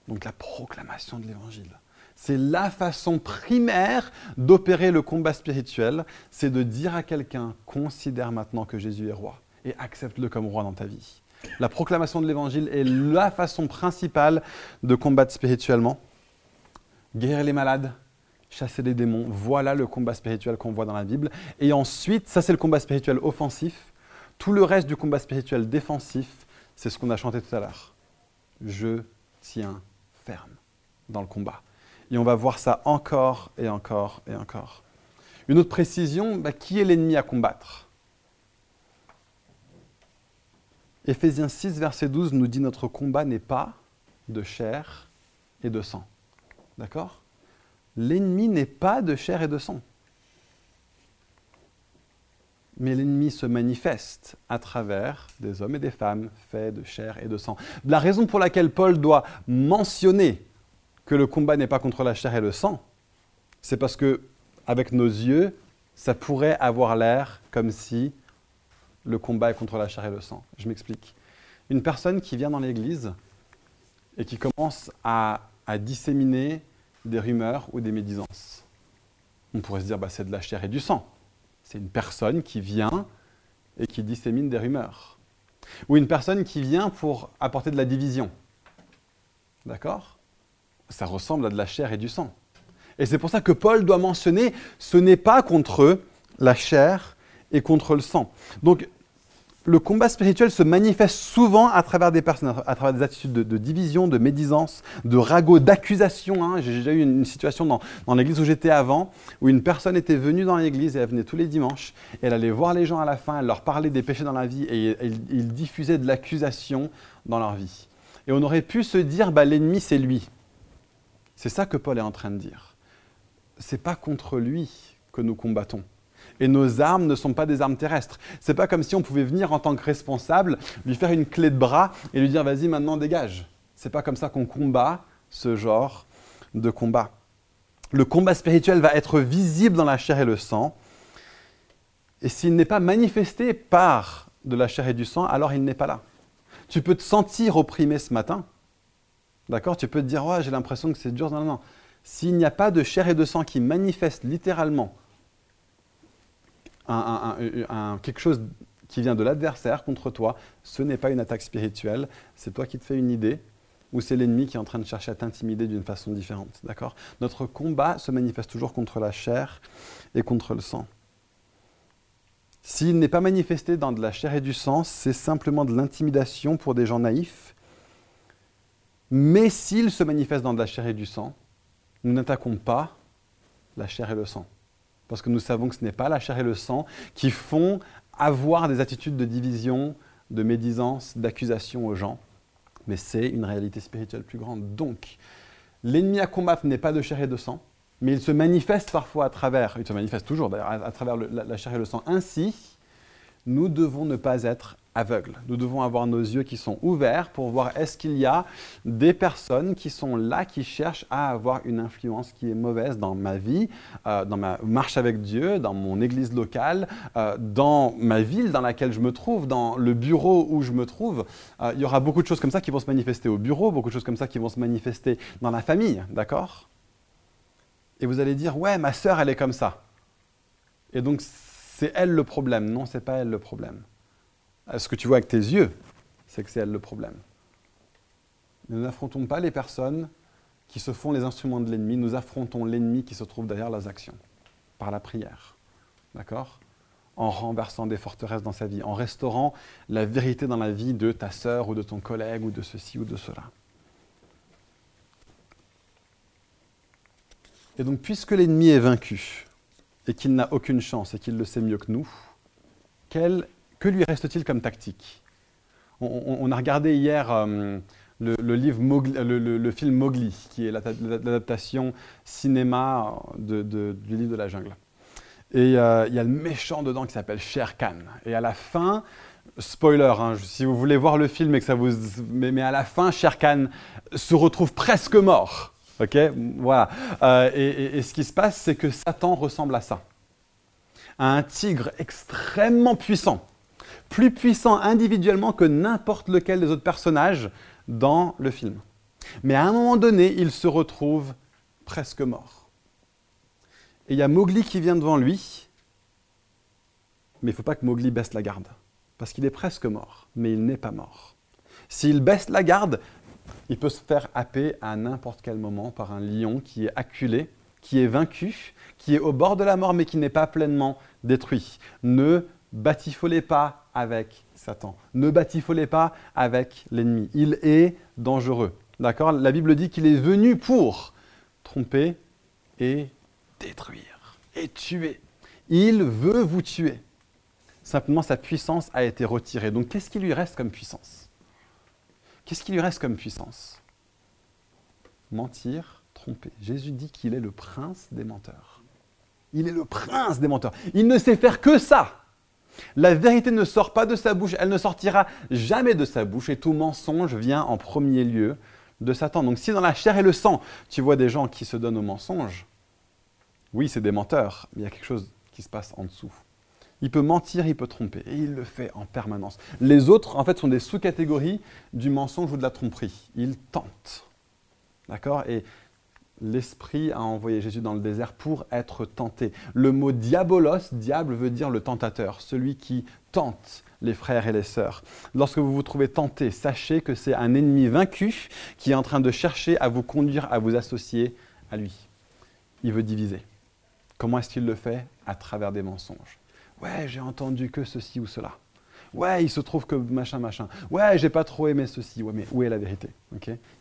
Donc la proclamation de l'évangile. C'est la façon primaire d'opérer le combat spirituel, c'est de dire à quelqu'un, considère maintenant que Jésus est roi et accepte-le comme roi dans ta vie. La proclamation de l'évangile est la façon principale de combattre spirituellement. Guérir les malades, chasser les démons, voilà le combat spirituel qu'on voit dans la Bible. Et ensuite, ça c'est le combat spirituel offensif. Tout le reste du combat spirituel défensif, c'est ce qu'on a chanté tout à l'heure. Je tiens ferme dans le combat. Et on va voir ça encore et encore et encore. Une autre précision, bah, qui est l'ennemi à combattre? Éphésiens 6, verset 12 nous dit notre combat n'est pas de chair et de sang. D'accord? L'ennemi n'est pas de chair et de sang. Mais l'ennemi se manifeste à travers des hommes et des femmes faits de chair et de sang. La raison pour laquelle Paul doit mentionner que le combat n'est pas contre la chair et le sang, c'est parce que, avec nos yeux, ça pourrait avoir l'air comme si le combat est contre la chair et le sang. Je m'explique. Une personne qui vient dans l'église et qui commence à, disséminer des rumeurs ou des médisances. On pourrait se dire, bah, c'est de la chair et du sang. C'est une personne qui vient et qui dissémine des rumeurs. Ou une personne qui vient pour apporter de la division. D'accord? Ça ressemble à de la chair et du sang. Et c'est pour ça que Paul doit mentionner, ce n'est pas contre la chair et contre le sang. Donc, le combat spirituel se manifeste souvent à travers des personnes, à travers des attitudes de, division, de médisance, de ragot, d'accusation. Hein. J'ai déjà eu une, situation dans, l'église où j'étais avant, où une personne était venue dans l'église et elle venait tous les dimanches, et elle allait voir les gens à la fin, elle leur parlait des péchés dans la vie, et il, diffusait de l'accusation dans leur vie. Et on aurait pu se dire, bah, l'ennemi c'est lui. C'est ça que Paul est en train de dire. C'est pas contre lui que nous combattons. Et nos armes ne sont pas des armes terrestres. C'est pas comme si on pouvait venir en tant que responsable, lui faire une clé de bras et lui dire vas-y maintenant dégage. C'est pas comme ça qu'on combat ce genre de combat. Le combat spirituel va être visible dans la chair et le sang. Et s'il n'est pas manifesté par de la chair et du sang, alors il n'est pas là. Tu peux te sentir opprimé ce matin. D'accord? Tu peux te dire, ouais, j'ai l'impression que c'est dur. Non, non, non. S'il n'y a pas de chair et de sang qui manifeste littéralement quelque chose qui vient de l'adversaire contre toi, ce n'est pas une attaque spirituelle, c'est toi qui te fais une idée, ou c'est l'ennemi qui est en train de chercher à t'intimider d'une façon différente. D'accord? Notre combat se manifeste toujours contre la chair et contre le sang. S'il n'est pas manifesté dans de la chair et du sang, c'est simplement de l'intimidation pour des gens naïfs. Mais s'il se manifeste dans de la chair et du sang, nous n'attaquons pas la chair et le sang parce que nous savons que ce n'est pas la chair et le sang qui font avoir des attitudes de division, de médisance, d'accusation aux gens, mais c'est une réalité spirituelle plus grande. Donc, l'ennemi à combattre n'est pas de chair et de sang, mais il se manifeste parfois à travers, il se manifeste toujours d'ailleurs, à, travers la, chair et le sang. Ainsi, nous devons ne pas être aveugle. Nous devons avoir nos yeux qui sont ouverts pour voir est-ce qu'il y a des personnes qui sont là, qui cherchent à avoir une influence qui est mauvaise dans ma vie, euh, dans ma marche avec Dieu, dans mon église locale, euh, dans ma ville dans laquelle je me trouve, dans le bureau où je me trouve. Euh, il y aura beaucoup de choses comme ça qui vont se manifester au bureau, beaucoup de choses comme ça qui vont se manifester dans la famille, d'accord? Et vous allez dire, ouais, ma sœur, elle est comme ça. Et donc, c'est elle le problème. Non, c'est pas elle le problème ce que tu vois avec tes yeux, c'est que c'est elle le problème. Nous n'affrontons pas les personnes qui se font les instruments de l'ennemi, nous affrontons l'ennemi qui se trouve derrière leurs actions, par la prière. D'accord? En renversant des forteresses dans sa vie, en restaurant la vérité dans la vie de ta sœur ou de ton collègue ou de ceci ou de cela. Et donc, puisque l'ennemi est vaincu et qu'il n'a aucune chance et qu'il le sait mieux que nous, quelle que lui reste-t-il comme tactique? On, a regardé hier euh, le, film Mowgli, qui est l'adaptation cinéma du livre de la jungle. Et euh, il y a le méchant dedans qui s'appelle Sher Khan. Et à la fin, spoiler, hein, si vous voulez voir le film et que ça vous... Mais, à la fin, Sher Khan se retrouve presque mort. Ok? Voilà. Euh, et, ce qui se passe, c'est que Satan ressemble à ça. À un tigre extrêmement puissant plus puissant individuellement que n'importe lequel des autres personnages dans le film. Mais à un moment donné, il se retrouve presque mort. Et il y a Mowgli qui vient devant lui, mais il ne faut pas que Mowgli baisse la garde, parce qu'il est presque mort, mais il n'est pas mort. S'il baisse la garde, il peut se faire happer à n'importe quel moment par un lion qui est acculé, qui est vaincu, qui est au bord de la mort, mais qui n'est pas pleinement détruit. Ne batifolez pas avec Satan. Ne batifolez pas avec l'ennemi. Il est dangereux. D'accord? La Bible dit qu'il est venu pour tromper et détruire et tuer. Il veut vous tuer. Simplement, sa puissance a été retirée. Donc, qu'est-ce qui lui reste comme puissance? Qu'est-ce qui lui reste comme puissance? Mentir, tromper. Jésus dit qu'il est le prince des menteurs. Il est le prince des menteurs. Il ne sait faire que ça. La vérité ne sort pas de sa bouche, elle ne sortira jamais de sa bouche, et tout mensonge vient en premier lieu de Satan. Donc si dans la chair et le sang, tu vois des gens qui se donnent au mensonge, oui, c'est des menteurs, mais il y a quelque chose qui se passe en dessous. Il peut mentir, il peut tromper, et il le fait en permanence. Les autres, en fait, sont des sous-catégories du mensonge ou de la tromperie. Ils tentent. D'accord? Et l'Esprit a envoyé Jésus dans le désert pour être tenté. Le mot diabolos, diable, veut dire le tentateur, celui qui tente les frères et les sœurs. Lorsque vous vous trouvez tenté, sachez que c'est un ennemi vaincu qui est en train de chercher à vous conduire à vous associer à lui. Il veut diviser. Comment est-ce qu'il le fait? À travers des mensonges. Ouais, j'ai entendu que ceci ou cela. Ouais, il se trouve que machin, machin. Ouais, j'ai pas trop aimé ceci. Ouais, mais où est la vérité?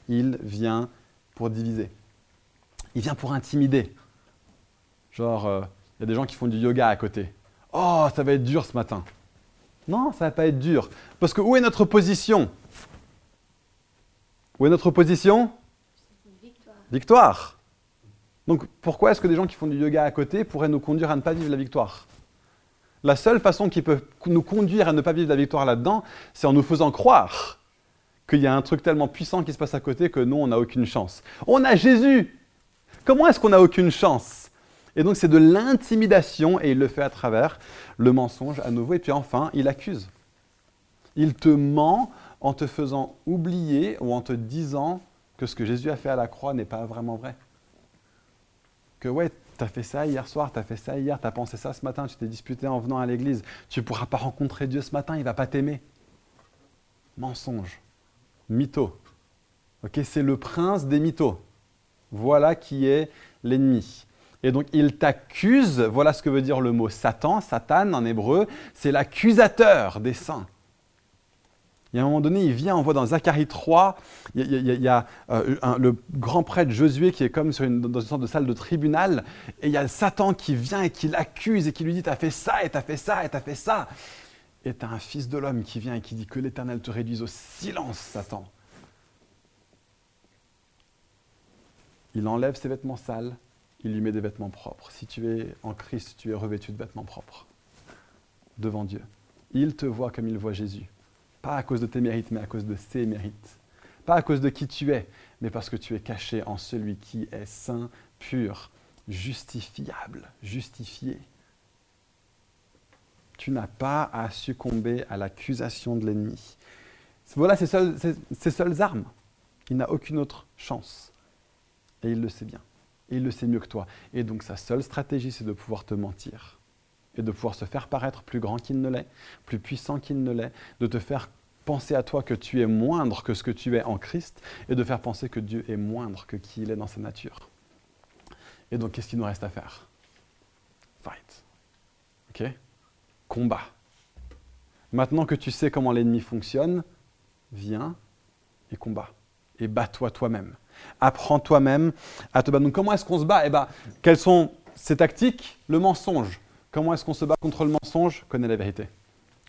Il vient pour diviser il vient pour intimider. Genre, il euh, y a des gens qui font du yoga à côté. Oh, ça va être dur ce matin. Non, ça va pas être dur. Parce que où est notre position? Où est notre position? Victoire. Victoire. Donc pourquoi est-ce que des gens qui font du yoga à côté pourraient nous conduire à ne pas vivre la victoire? La seule façon qui peut nous conduire à ne pas vivre la victoire là-dedans, c'est en nous faisant croire qu'il y a un truc tellement puissant qui se passe à côté que nous, on n'a aucune chance. On a Jésus Comment est-ce qu'on n'a aucune chance? Et donc c'est de l'intimidation et il le fait à travers le mensonge à nouveau. Et puis enfin, il accuse. Il te ment en te faisant oublier ou en te disant que ce que Jésus a fait à la croix n'est pas vraiment vrai. Que ouais, tu as fait ça hier soir, tu as fait ça hier, tu as pensé ça ce matin, tu t'es disputé en venant à l'église, tu ne pourras pas rencontrer Dieu ce matin, il ne va pas t'aimer. Mensonge. Mytho. Ok, c'est le prince des mythos. Voilà qui est l'ennemi. Et donc il t'accuse, voilà ce que veut dire le mot Satan, Satan en hébreu, c'est l'accusateur des saints. Et à un moment donné, il vient, on voit dans Zacharie 3, il y a, euh, le grand prêtre Josué qui est comme dans une sorte de salle de tribunal, et il y a Satan qui vient et qui l'accuse et qui lui dit T'as fait ça, et t'as fait ça, et t'as fait ça. Et t'as un fils de l'homme qui vient et qui dit Que l'Éternel te réduise au silence, Satan. Il enlève ses vêtements sales, il lui met des vêtements propres. Si tu es en Christ, tu es revêtu de vêtements propres devant Dieu. Il te voit comme il voit Jésus. Pas à cause de tes mérites, mais à cause de ses mérites. Pas à cause de qui tu es, mais parce que tu es caché en celui qui est saint, pur, justifiable, justifié. Tu n'as pas à succomber à l'accusation de l'ennemi. Voilà ses seules, armes. Il n'a aucune autre chance. Et il le sait bien. Et il le sait mieux que toi. Et donc sa seule stratégie, c'est de pouvoir te mentir. Et de pouvoir se faire paraître plus grand qu'il ne l'est, plus puissant qu'il ne l'est, de te faire penser à toi que tu es moindre que ce que tu es en Christ, et de faire penser que Dieu est moindre que qui il est dans sa nature. Et donc, qu'est-ce qu'il nous reste à faire? Fight. OK? Combat. Maintenant que tu sais comment l'ennemi fonctionne, viens et combat. Et bats-toi toi-même. Apprends toi-même à te battre. Donc, comment est-ce qu'on se bat? Eh bien, quelles sont ces tactiques? Le mensonge. Comment est-ce qu'on se bat contre le mensonge? Connais la vérité.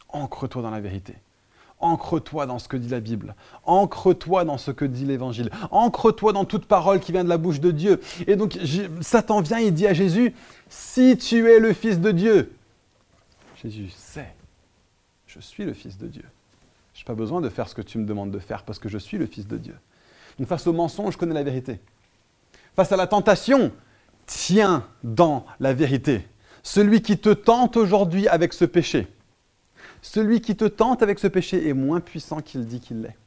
Ancre-toi dans la vérité. Ancre-toi dans ce que dit la Bible. Ancre-toi dans ce que dit l'Évangile. Ancre-toi dans toute parole qui vient de la bouche de Dieu. Et donc Satan vient et dit à Jésus, si tu es le Fils de Dieu, Jésus sait, je suis le Fils de Dieu. Je n'ai pas besoin de faire ce que tu me demandes de faire parce que je suis le Fils de Dieu. Face au mensonge, connais la vérité. Face à la tentation, tiens dans la vérité. Celui qui te tente aujourd'hui avec ce péché, celui qui te tente avec ce péché est moins puissant qu'il dit qu'il l'est.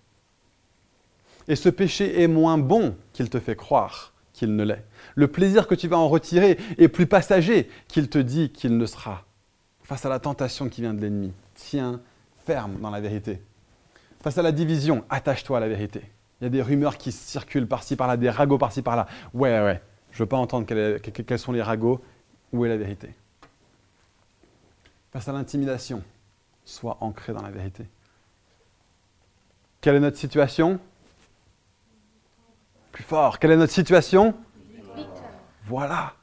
Et ce péché est moins bon qu'il te fait croire qu'il ne l'est. Le plaisir que tu vas en retirer est plus passager qu'il te dit qu'il ne sera. Face à la tentation qui vient de l'ennemi, tiens ferme dans la vérité. Face à la division, attache-toi à la vérité. Il y a des rumeurs qui circulent par-ci, par-là, des ragots par-ci, par-là. Ouais, ouais, je veux pas entendre quels sont les ragots. Où est la vérité Face à l'intimidation, soit ancré dans la vérité. Quelle est notre situation? Plus fort. Quelle est notre situation? Voilà.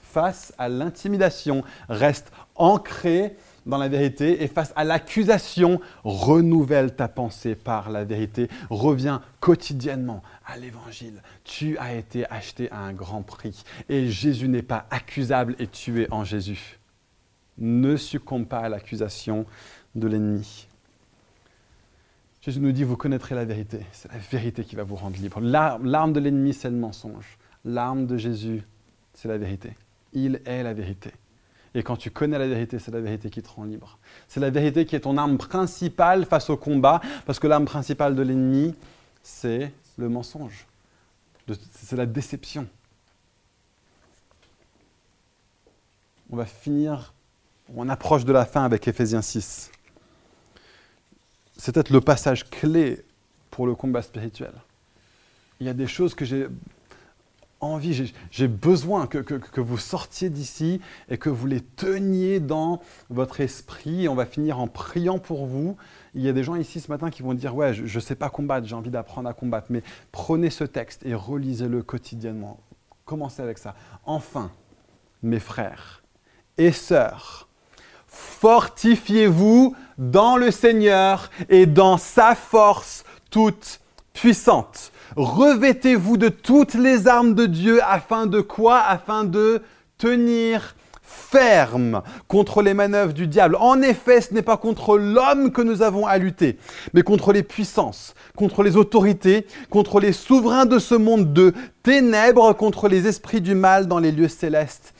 Face à l'intimidation, reste ancré dans la vérité et face à l'accusation, renouvelle ta pensée par la vérité. Reviens quotidiennement à l'évangile. Tu as été acheté à un grand prix et Jésus n'est pas accusable et tu es en Jésus. Ne succombe pas à l'accusation de l'ennemi. Jésus nous dit, vous connaîtrez la vérité. C'est la vérité qui va vous rendre libre. L'arme de l'ennemi, c'est le mensonge. L'arme de Jésus, c'est la vérité. Il est la vérité. Et quand tu connais la vérité, c'est la vérité qui te rend libre. C'est la vérité qui est ton arme principale face au combat, parce que l'arme principale de l'ennemi, c'est le mensonge. C'est la déception. On va finir on approche de la fin avec Ephésiens 6. C'est peut-être le passage clé pour le combat spirituel. Il y a des choses que j'ai j'ai besoin que, vous sortiez d'ici et que vous les teniez dans votre esprit. On va finir en priant pour vous. Il y a des gens ici ce matin qui vont dire, ouais, je ne sais pas combattre, j'ai envie d'apprendre à combattre. Mais prenez ce texte et relisez-le quotidiennement. Commencez avec ça. Enfin, mes frères et sœurs, Fortifiez-vous dans le Seigneur et dans sa force toute puissante. Revêtez-vous de toutes les armes de Dieu afin de quoi? Afin de tenir ferme contre les manœuvres du diable. En effet, ce n'est pas contre l'homme que nous avons à lutter, mais contre les puissances, contre les autorités, contre les souverains de ce monde de ténèbres, contre les esprits du mal dans les lieux célestes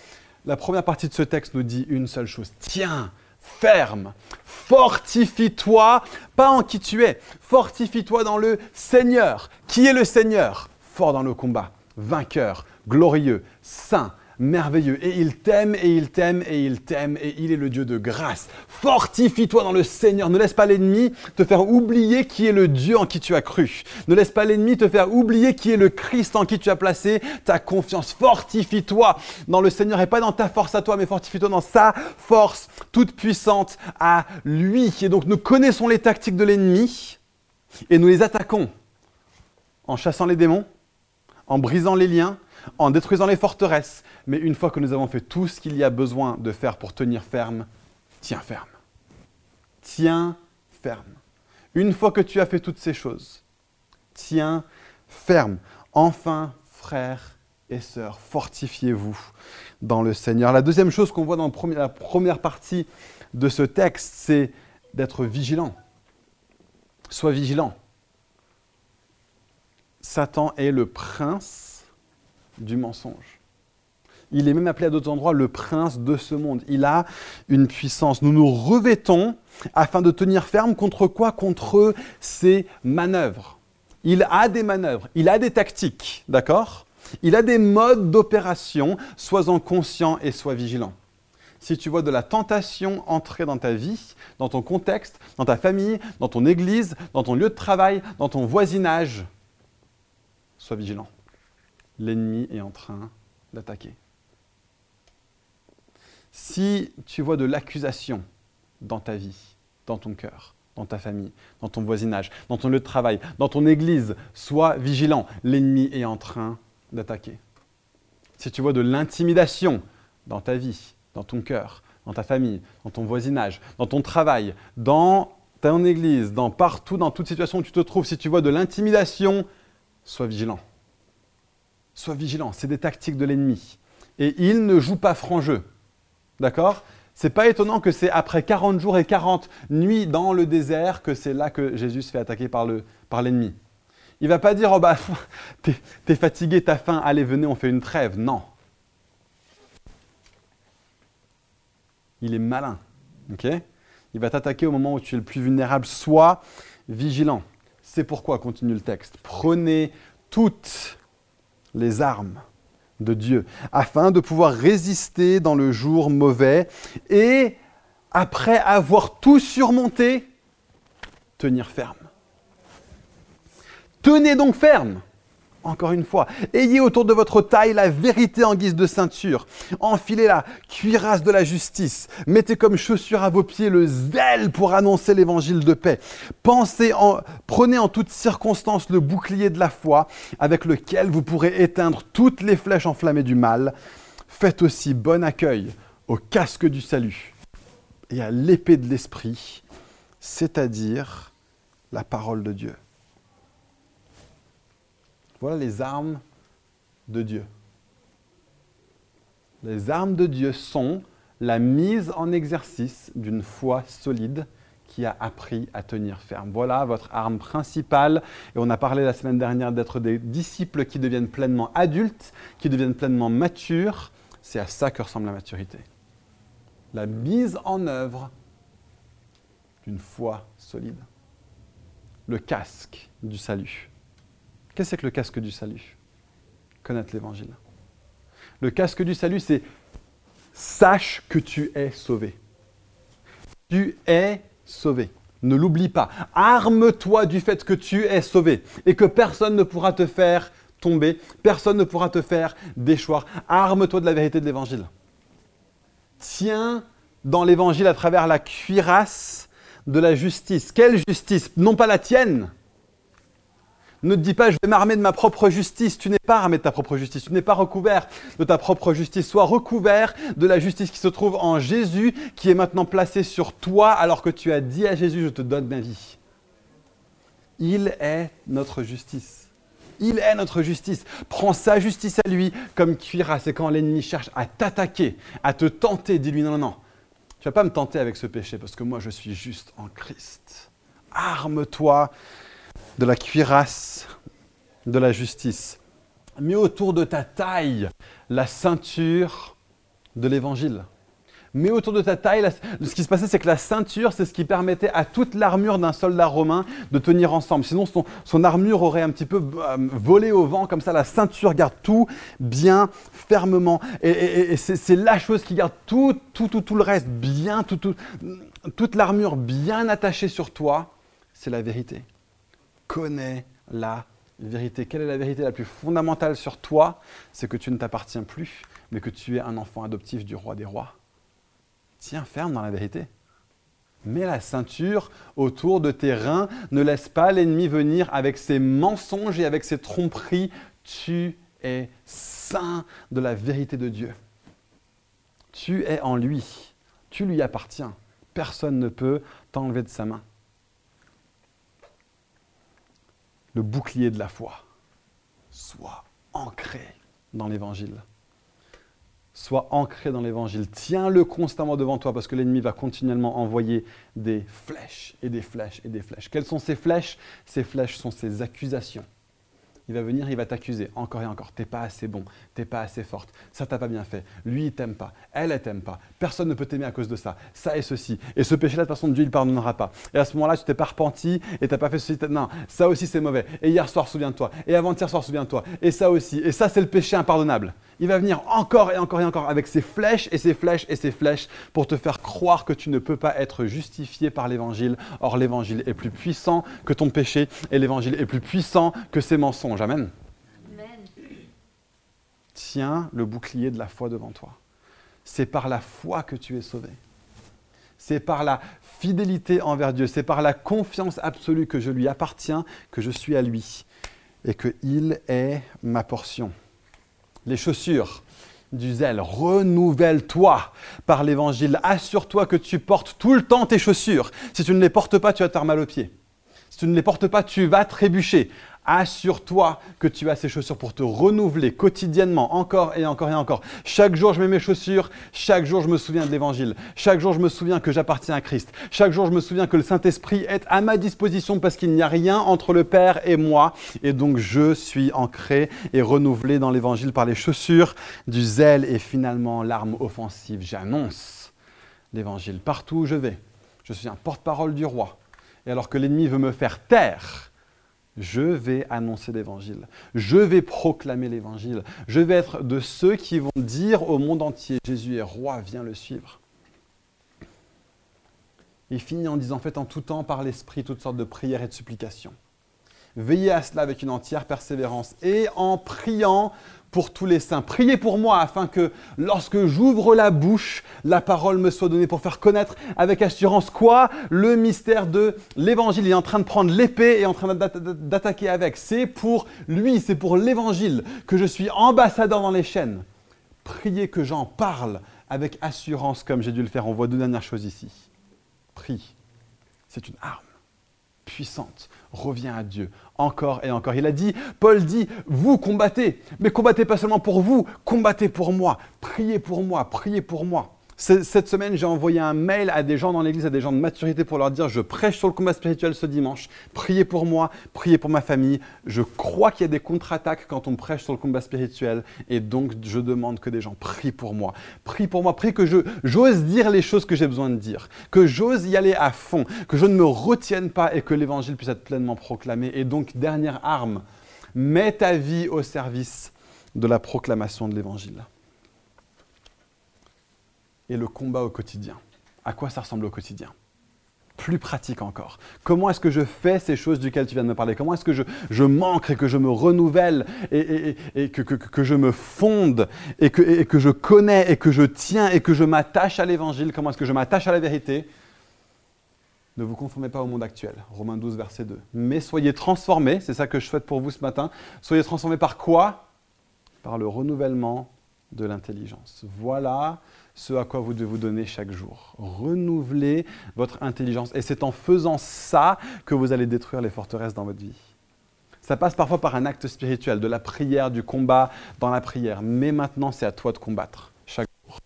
la première partie de ce texte nous dit une seule chose. Tiens, ferme, fortifie-toi, pas en qui tu es, fortifie-toi dans le Seigneur. Qui est le Seigneur? Fort dans le combat, vainqueur, glorieux, saint, merveilleux. Et il t'aime, et il t'aime, et il t'aime, et il est le Dieu de grâce. Fortifie-toi dans le Seigneur. Ne laisse pas l'ennemi te faire oublier qui est le Dieu en qui tu as cru. Ne laisse pas l'ennemi te faire oublier qui est le Christ en qui tu as placé ta confiance. Fortifie-toi dans le Seigneur et pas dans ta force à toi, mais fortifie-toi dans sa force toute puissante à lui. Et donc nous connaissons les tactiques de l'ennemi et nous les attaquons en chassant les démons, en brisant les liens, en détruisant les forteresses. Mais une fois que nous avons fait tout ce qu'il y a besoin de faire pour tenir ferme, tiens ferme. Tiens ferme. Une fois que tu as fait toutes ces choses, tiens ferme. Enfin, frères et sœurs, fortifiez-vous dans le Seigneur. La deuxième chose qu'on voit dans la première partie de ce texte, c'est d'être vigilant. Sois vigilant. Satan est le prince du mensonge. Il est même appelé à d'autres endroits le prince de ce monde. Il a une puissance. Nous nous revêtons afin de tenir ferme contre quoi? Contre ses manœuvres. Il a des manœuvres, il a des tactiques, d'accord? Il a des modes d'opération. Sois-en conscient et sois vigilant. Si tu vois de la tentation entrer dans ta vie, dans ton contexte, dans ta famille, dans ton église, dans ton lieu de travail, dans ton voisinage, sois vigilant. L'ennemi est en train d'attaquer. Si tu vois de l'accusation dans ta vie, dans ton cœur, dans ta famille, dans ton voisinage, dans ton lieu de travail, dans ton église, sois vigilant. L'ennemi est en train d'attaquer. Si tu vois de l'intimidation dans ta vie, dans ton cœur, dans ta famille, dans ton voisinage, dans ton travail, dans ton église, dans partout, dans toute situation où tu te trouves, si tu vois de l'intimidation, sois vigilant. Sois vigilant, c'est des tactiques de l'ennemi. Et il ne joue pas franc jeu. D'accord? C'est pas étonnant que c'est après 40 jours et 40 nuits dans le désert que c'est là que Jésus se fait attaquer par l'ennemi. Par il va pas dire oh bah t'es es fatigué, t'as faim, allez venez, on fait une trêve. Non. Il est malin. il va t'attaquer au moment où tu es le plus vulnérable. Sois vigilant. C'est pourquoi, continue le texte, prenez toutes les armes de Dieu, afin de pouvoir résister dans le jour mauvais et, après avoir tout surmonté, tenir ferme. Tenez donc ferme. Encore une fois, ayez autour de votre taille la vérité en guise de ceinture. Enfilez la cuirasse de la justice. Mettez comme chaussure à vos pieds le zèle pour annoncer l'évangile de paix. Prenez en toutes circonstances le bouclier de la foi avec lequel vous pourrez éteindre toutes les flèches enflammées du mal. Faites aussi bon accueil au casque du salut et à l'épée de l'esprit, c'est-à-dire la parole de Dieu. Voilà les armes de Dieu. Les armes de Dieu sont la mise en exercice d'une foi solide qui a appris à tenir ferme. Voilà votre arme principale. Et on a parlé la semaine dernière d'être des disciples qui deviennent pleinement adultes, qui deviennent pleinement matures. C'est à ça que ressemble la maturité. La mise en œuvre d'une foi solide. Le casque du salut. Qu'est-ce que c'est le casque du salut? Connaître l'évangile. Le casque du salut, c'est sache que tu es sauvé. Tu es sauvé. Ne l'oublie pas. Arme-toi du fait que tu es sauvé et que personne ne pourra te faire tomber, personne ne pourra te faire déchoir. Arme-toi de la vérité de l'évangile. Tiens dans l'évangile à travers la cuirasse de la justice. Quelle justice? Non pas la tienne, ne te dis pas, je vais m'armer de ma propre justice. Tu n'es pas armé de ta propre justice. Tu n'es pas recouvert de ta propre justice. Sois recouvert de la justice qui se trouve en Jésus, qui est maintenant placée sur toi, alors que tu as dit à Jésus, je te donne ma vie. Il est notre justice. Il est notre justice. Prends sa justice à lui comme cuirasse. C'est quand l'ennemi cherche à t'attaquer, à te tenter. Dis-lui non, non, non. Tu ne vas pas me tenter avec ce péché parce que moi je suis juste en Christ. Arme-toi de la cuirasse de la justice. Mets autour de ta taille la ceinture de l'évangile. Mets autour de ta taille, ce qui se passait, c'est que la ceinture, c'est ce qui permettait à toute l'armure d'un soldat romain de tenir ensemble. Sinon, son, armure aurait un petit peu euh, volé au vent, comme ça, la ceinture garde tout bien fermement. Et, c'est la chose qui garde tout, tout, tout, tout le reste bien, toute l'armure bien attachée sur toi, c'est la vérité connais la vérité. Quelle est la vérité la plus fondamentale sur toi? C'est que tu ne t'appartiens plus, mais que tu es un enfant adoptif du roi des rois. Tiens ferme dans la vérité. Mets la ceinture autour de tes reins. Ne laisse pas l'ennemi venir avec ses mensonges et avec ses tromperies. Tu es saint de la vérité de Dieu. Tu es en lui. Tu lui appartiens. Personne ne peut t'enlever de sa main. Le bouclier de la foi. Sois ancré dans l'Évangile. Sois ancré dans l'évangile. Tiens-le constamment devant toi parce que l'ennemi va continuellement envoyer des flèches et des flèches et des flèches. Quelles sont ces flèches? Ces flèches sont ces accusations il va venir, il va t'accuser encore et encore. T'es pas assez bon, t'es pas assez forte, ça t'a pas bien fait. Lui, il t'aime pas, elle, elle t'aime pas. Personne ne peut t'aimer à cause de ça. Ça et ceci. Et ce péché-là, de toute façon, Dieu, il pardonnera pas. Et à ce moment-là, tu t'es pas repenti et t'as pas fait ceci. Non, ça aussi, c'est mauvais. Et hier soir, souviens-toi. Et avant-hier soir, souviens-toi. Et ça aussi. Et ça, c'est le péché impardonnable. Il va venir encore et encore et encore avec ses flèches et ses flèches et ses flèches pour te faire croire que tu ne peux pas être justifié par l'évangile. Or, l'évangile est plus puissant que ton péché et l'évangile est plus puissant que ses mensonges. Amen. Tiens le bouclier de la foi devant toi. C'est par la foi que tu es sauvé. C'est par la fidélité envers Dieu, c'est par la confiance absolue que je lui appartiens, que je suis à lui et qu'il est ma portion les chaussures du zèle. Renouvelle-toi par l'évangile. Assure-toi que tu portes tout le temps tes chaussures. Si tu ne les portes pas, tu vas te faire mal aux pieds. Si tu ne les portes pas, tu vas trébucher. Assure-toi que tu as ces chaussures pour te renouveler quotidiennement, encore et encore et encore. Chaque jour, je mets mes chaussures. Chaque jour, je me souviens de l'Évangile. Chaque jour, je me souviens que j'appartiens à Christ. Chaque jour, je me souviens que le Saint-Esprit est à ma disposition parce qu'il n'y a rien entre le Père et moi. Et donc, je suis ancré et renouvelé dans l'Évangile par les chaussures du zèle et finalement l'arme offensive. J'annonce l'Évangile partout où je vais. Je suis un porte-parole du roi. Et alors que l'ennemi veut me faire taire, je vais annoncer l'évangile, je vais proclamer l'évangile, je vais être de ceux qui vont dire au monde entier, Jésus est roi, viens le suivre. Il finit en disant, faites en tout temps par l'Esprit toutes sortes de prières et de supplications. Veillez à cela avec une entière persévérance et en priant pour tous les saints. Priez pour moi afin que lorsque j'ouvre la bouche, la parole me soit donnée pour faire connaître avec assurance quoi Le mystère de l'évangile. Il est en train de prendre l'épée et en train d'attaquer avec. C'est pour lui, c'est pour l'évangile que je suis ambassadeur dans les chaînes. Priez que j'en parle avec assurance comme j'ai dû le faire. On voit deux dernières choses ici. Prie. C'est une arme puissante reviens à Dieu encore et encore. Il a dit, Paul dit, vous combattez, mais combattez pas seulement pour vous, combattez pour moi, priez pour moi, priez pour moi. Cette semaine, j'ai envoyé un mail à des gens dans l'église, à des gens de maturité pour leur dire je prêche sur le combat spirituel ce dimanche. Priez pour moi, priez pour ma famille. Je crois qu'il y a des contre-attaques quand on prêche sur le combat spirituel et donc je demande que des gens prient pour moi. Prient pour moi, prient que j'ose dire les choses que j'ai besoin de dire, que j'ose y aller à fond, que je ne me retienne pas et que l'évangile puisse être pleinement proclamé. Et donc, dernière arme, mets ta vie au service de la proclamation de l'évangile et le combat au quotidien. À quoi ça ressemble au quotidien? Plus pratique encore. Comment est-ce que je fais ces choses duquel tu viens de me parler? Comment est-ce que je, je, manque et que je me renouvelle et, que, que, que, je me fonde et que, et que je connais et que je tiens et que je m'attache à l'évangile? Comment est-ce que je m'attache à la vérité? Ne vous conformez pas au monde actuel. Romains 12, verset 2. Mais soyez transformés, c'est ça que je souhaite pour vous ce matin. Soyez transformés par quoi? Par le renouvellement de l'intelligence. Voilà ce à quoi vous devez vous donner chaque jour. Renouvelez votre intelligence. Et c'est en faisant ça que vous allez détruire les forteresses dans votre vie. Ça passe parfois par un acte spirituel, de la prière, du combat dans la prière. Mais maintenant, c'est à toi de combattre chaque jour.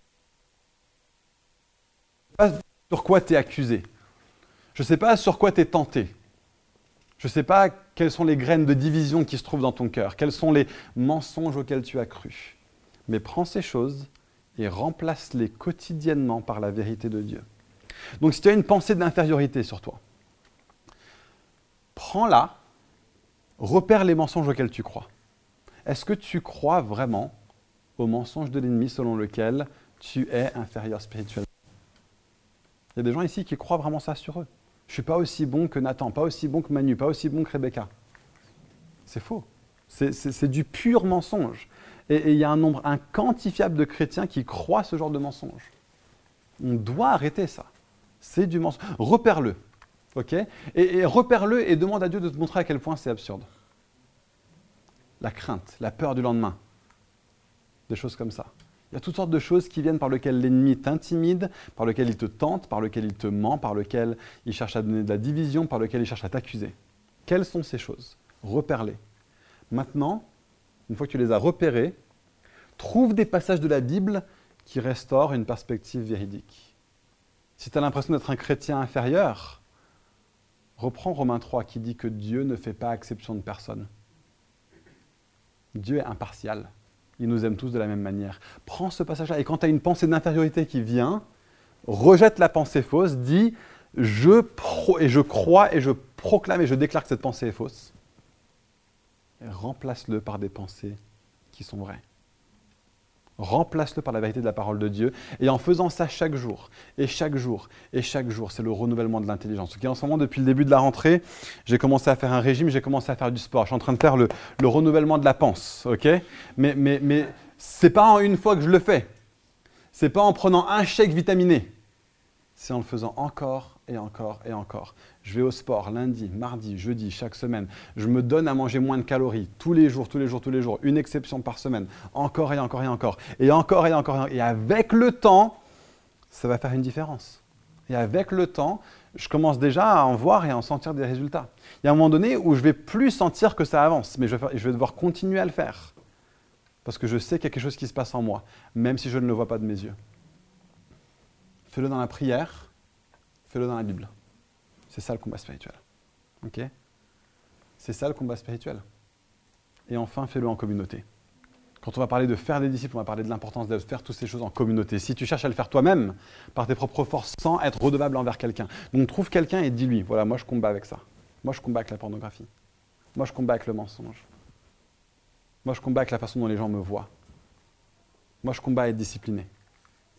Je ne sais pas sur quoi tu es accusé. Je ne sais pas sur quoi tu es tenté. Je ne sais pas quelles sont les graines de division qui se trouvent dans ton cœur, quels sont les mensonges auxquels tu as cru. Mais prends ces choses et remplace-les quotidiennement par la vérité de Dieu. Donc si tu as une pensée d'infériorité sur toi, prends-la, repère les mensonges auxquels tu crois. Est-ce que tu crois vraiment au mensonge de l'ennemi selon lequel tu es inférieur spirituellement? Il y a des gens ici qui croient vraiment ça sur eux. Je ne suis pas aussi bon que Nathan, pas aussi bon que Manu, pas aussi bon que Rebecca. C'est faux. C'est du pur mensonge. Et il y a un nombre inquantifiable de chrétiens qui croient ce genre de mensonge. On doit arrêter ça. C'est du mensonge. Repère-le. ok? Et, repère-le et demande à Dieu de te montrer à quel point c'est absurde. La crainte, la peur du lendemain. Des choses comme ça. Il y a toutes sortes de choses qui viennent par lesquelles l'ennemi t'intimide, par lesquelles il te tente, par lesquelles il te ment, par lesquelles il cherche à donner de la division, par lesquelles il cherche à t'accuser. Quelles sont ces choses? Repère-les. Maintenant, une fois que tu les as repérés, trouve des passages de la Bible qui restaure une perspective véridique. Si tu as l'impression d'être un chrétien inférieur, reprends Romains 3 qui dit que Dieu ne fait pas exception de personne. Dieu est impartial. Il nous aime tous de la même manière. Prends ce passage-là et quand tu as une pensée d'infériorité qui vient, rejette la pensée fausse, dis je, et je crois et je proclame et je déclare que cette pensée est fausse. Remplace-le par des pensées qui sont vraies. Remplace-le par la vérité de la parole de Dieu. Et en faisant ça chaque jour, et chaque jour, et chaque jour, c'est le renouvellement de l'intelligence. En ce moment, depuis le début de la rentrée, j'ai commencé à faire un régime, j'ai commencé à faire du sport. Je suis en train de faire le, renouvellement de la pensée. ok? Mais, mais, mais ce n'est pas en une fois que je le fais. Ce n'est pas en prenant un chèque vitaminé. C'est en le faisant encore et encore et encore. Je vais au sport lundi, mardi, jeudi, chaque semaine. Je me donne à manger moins de calories tous les jours, tous les jours, tous les jours. Une exception par semaine. Encore et encore et encore. Et encore et encore. Et avec le temps, ça va faire une différence. Et avec le temps, je commence déjà à en voir et à en sentir des résultats. Il y a un moment donné où je vais plus sentir que ça avance, mais je vais, je vais devoir continuer à le faire. Parce que je sais qu'il y a quelque chose qui se passe en moi, même si je ne le vois pas de mes yeux. Fais-le dans la prière, fais-le dans la Bible. C'est ça le combat spirituel. Ok? C'est ça le combat spirituel. Et enfin, fais-le en communauté. Quand on va parler de faire des disciples, on va parler de l'importance de faire toutes ces choses en communauté. Si tu cherches à le faire toi-même, par tes propres forces, sans être redevable envers quelqu'un, donc trouve quelqu'un et dis-lui, voilà, moi je combats avec ça. Moi je combats avec la pornographie. Moi je combats avec le mensonge. Moi je combats avec la façon dont les gens me voient. Moi je combats à être discipliné.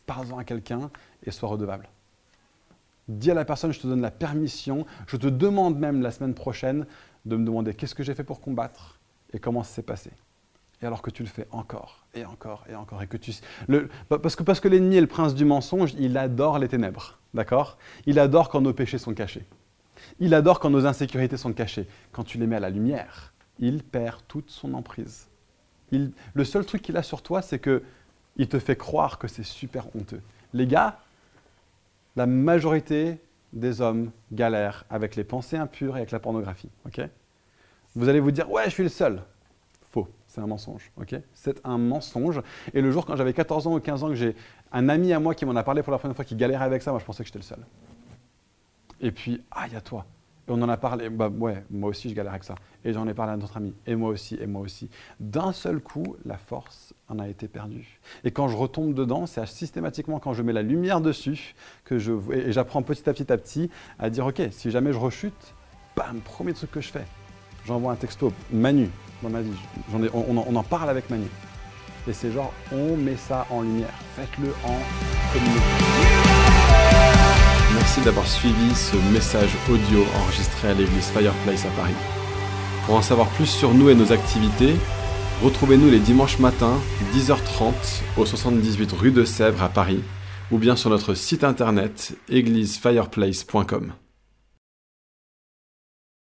Parle-en à quelqu'un et sois redevable. Dis à la personne, je te donne la permission, je te demande même la semaine prochaine de me demander qu'est-ce que j'ai fait pour combattre et comment ça s'est passé. Et alors que tu le fais encore et encore et encore et que tu parce que parce que l'ennemi est le prince du mensonge, il adore les ténèbres, d'accord? Il adore quand nos péchés sont cachés. Il adore quand nos insécurités sont cachées. Quand tu les mets à la lumière, il perd toute son emprise. Le seul truc qu'il a sur toi, c'est que il te fait croire que c'est super honteux. Les gars, la majorité des hommes galèrent avec les pensées impures et avec la pornographie. vous allez vous dire, ouais, je suis le seul. Faux, c'est un mensonge. c'est un mensonge. Et le jour, quand j'avais 14 ans ou 15 ans, que j'ai un ami à moi qui m'en a parlé pour la première fois, qui galérait avec ça, moi je pensais que j'étais le seul. Et puis, ah, il y a toi. Et on en a parlé, bah ouais, moi aussi je galère avec ça. Et j'en ai parlé à notre ami, et moi aussi, et moi aussi. D'un seul coup, la force en a été perdue. Et quand je retombe dedans, c'est systématiquement quand je mets la lumière dessus que je et j'apprends petit à petit à petit à dire ok, si jamais je rechute, bam, premier truc que je fais, j'envoie un texto Manu dans on, en parle avec Manu. Et c'est genre on met ça en lumière. Faites-le en communauté. Merci d'avoir suivi ce message audio enregistré à l'église Fireplace à Paris. Pour en savoir plus sur nous et nos activités, retrouvez-nous les dimanches matins, 10h30, au 78 rue de Sèvres à Paris, ou bien sur notre site internet églisefireplace.com.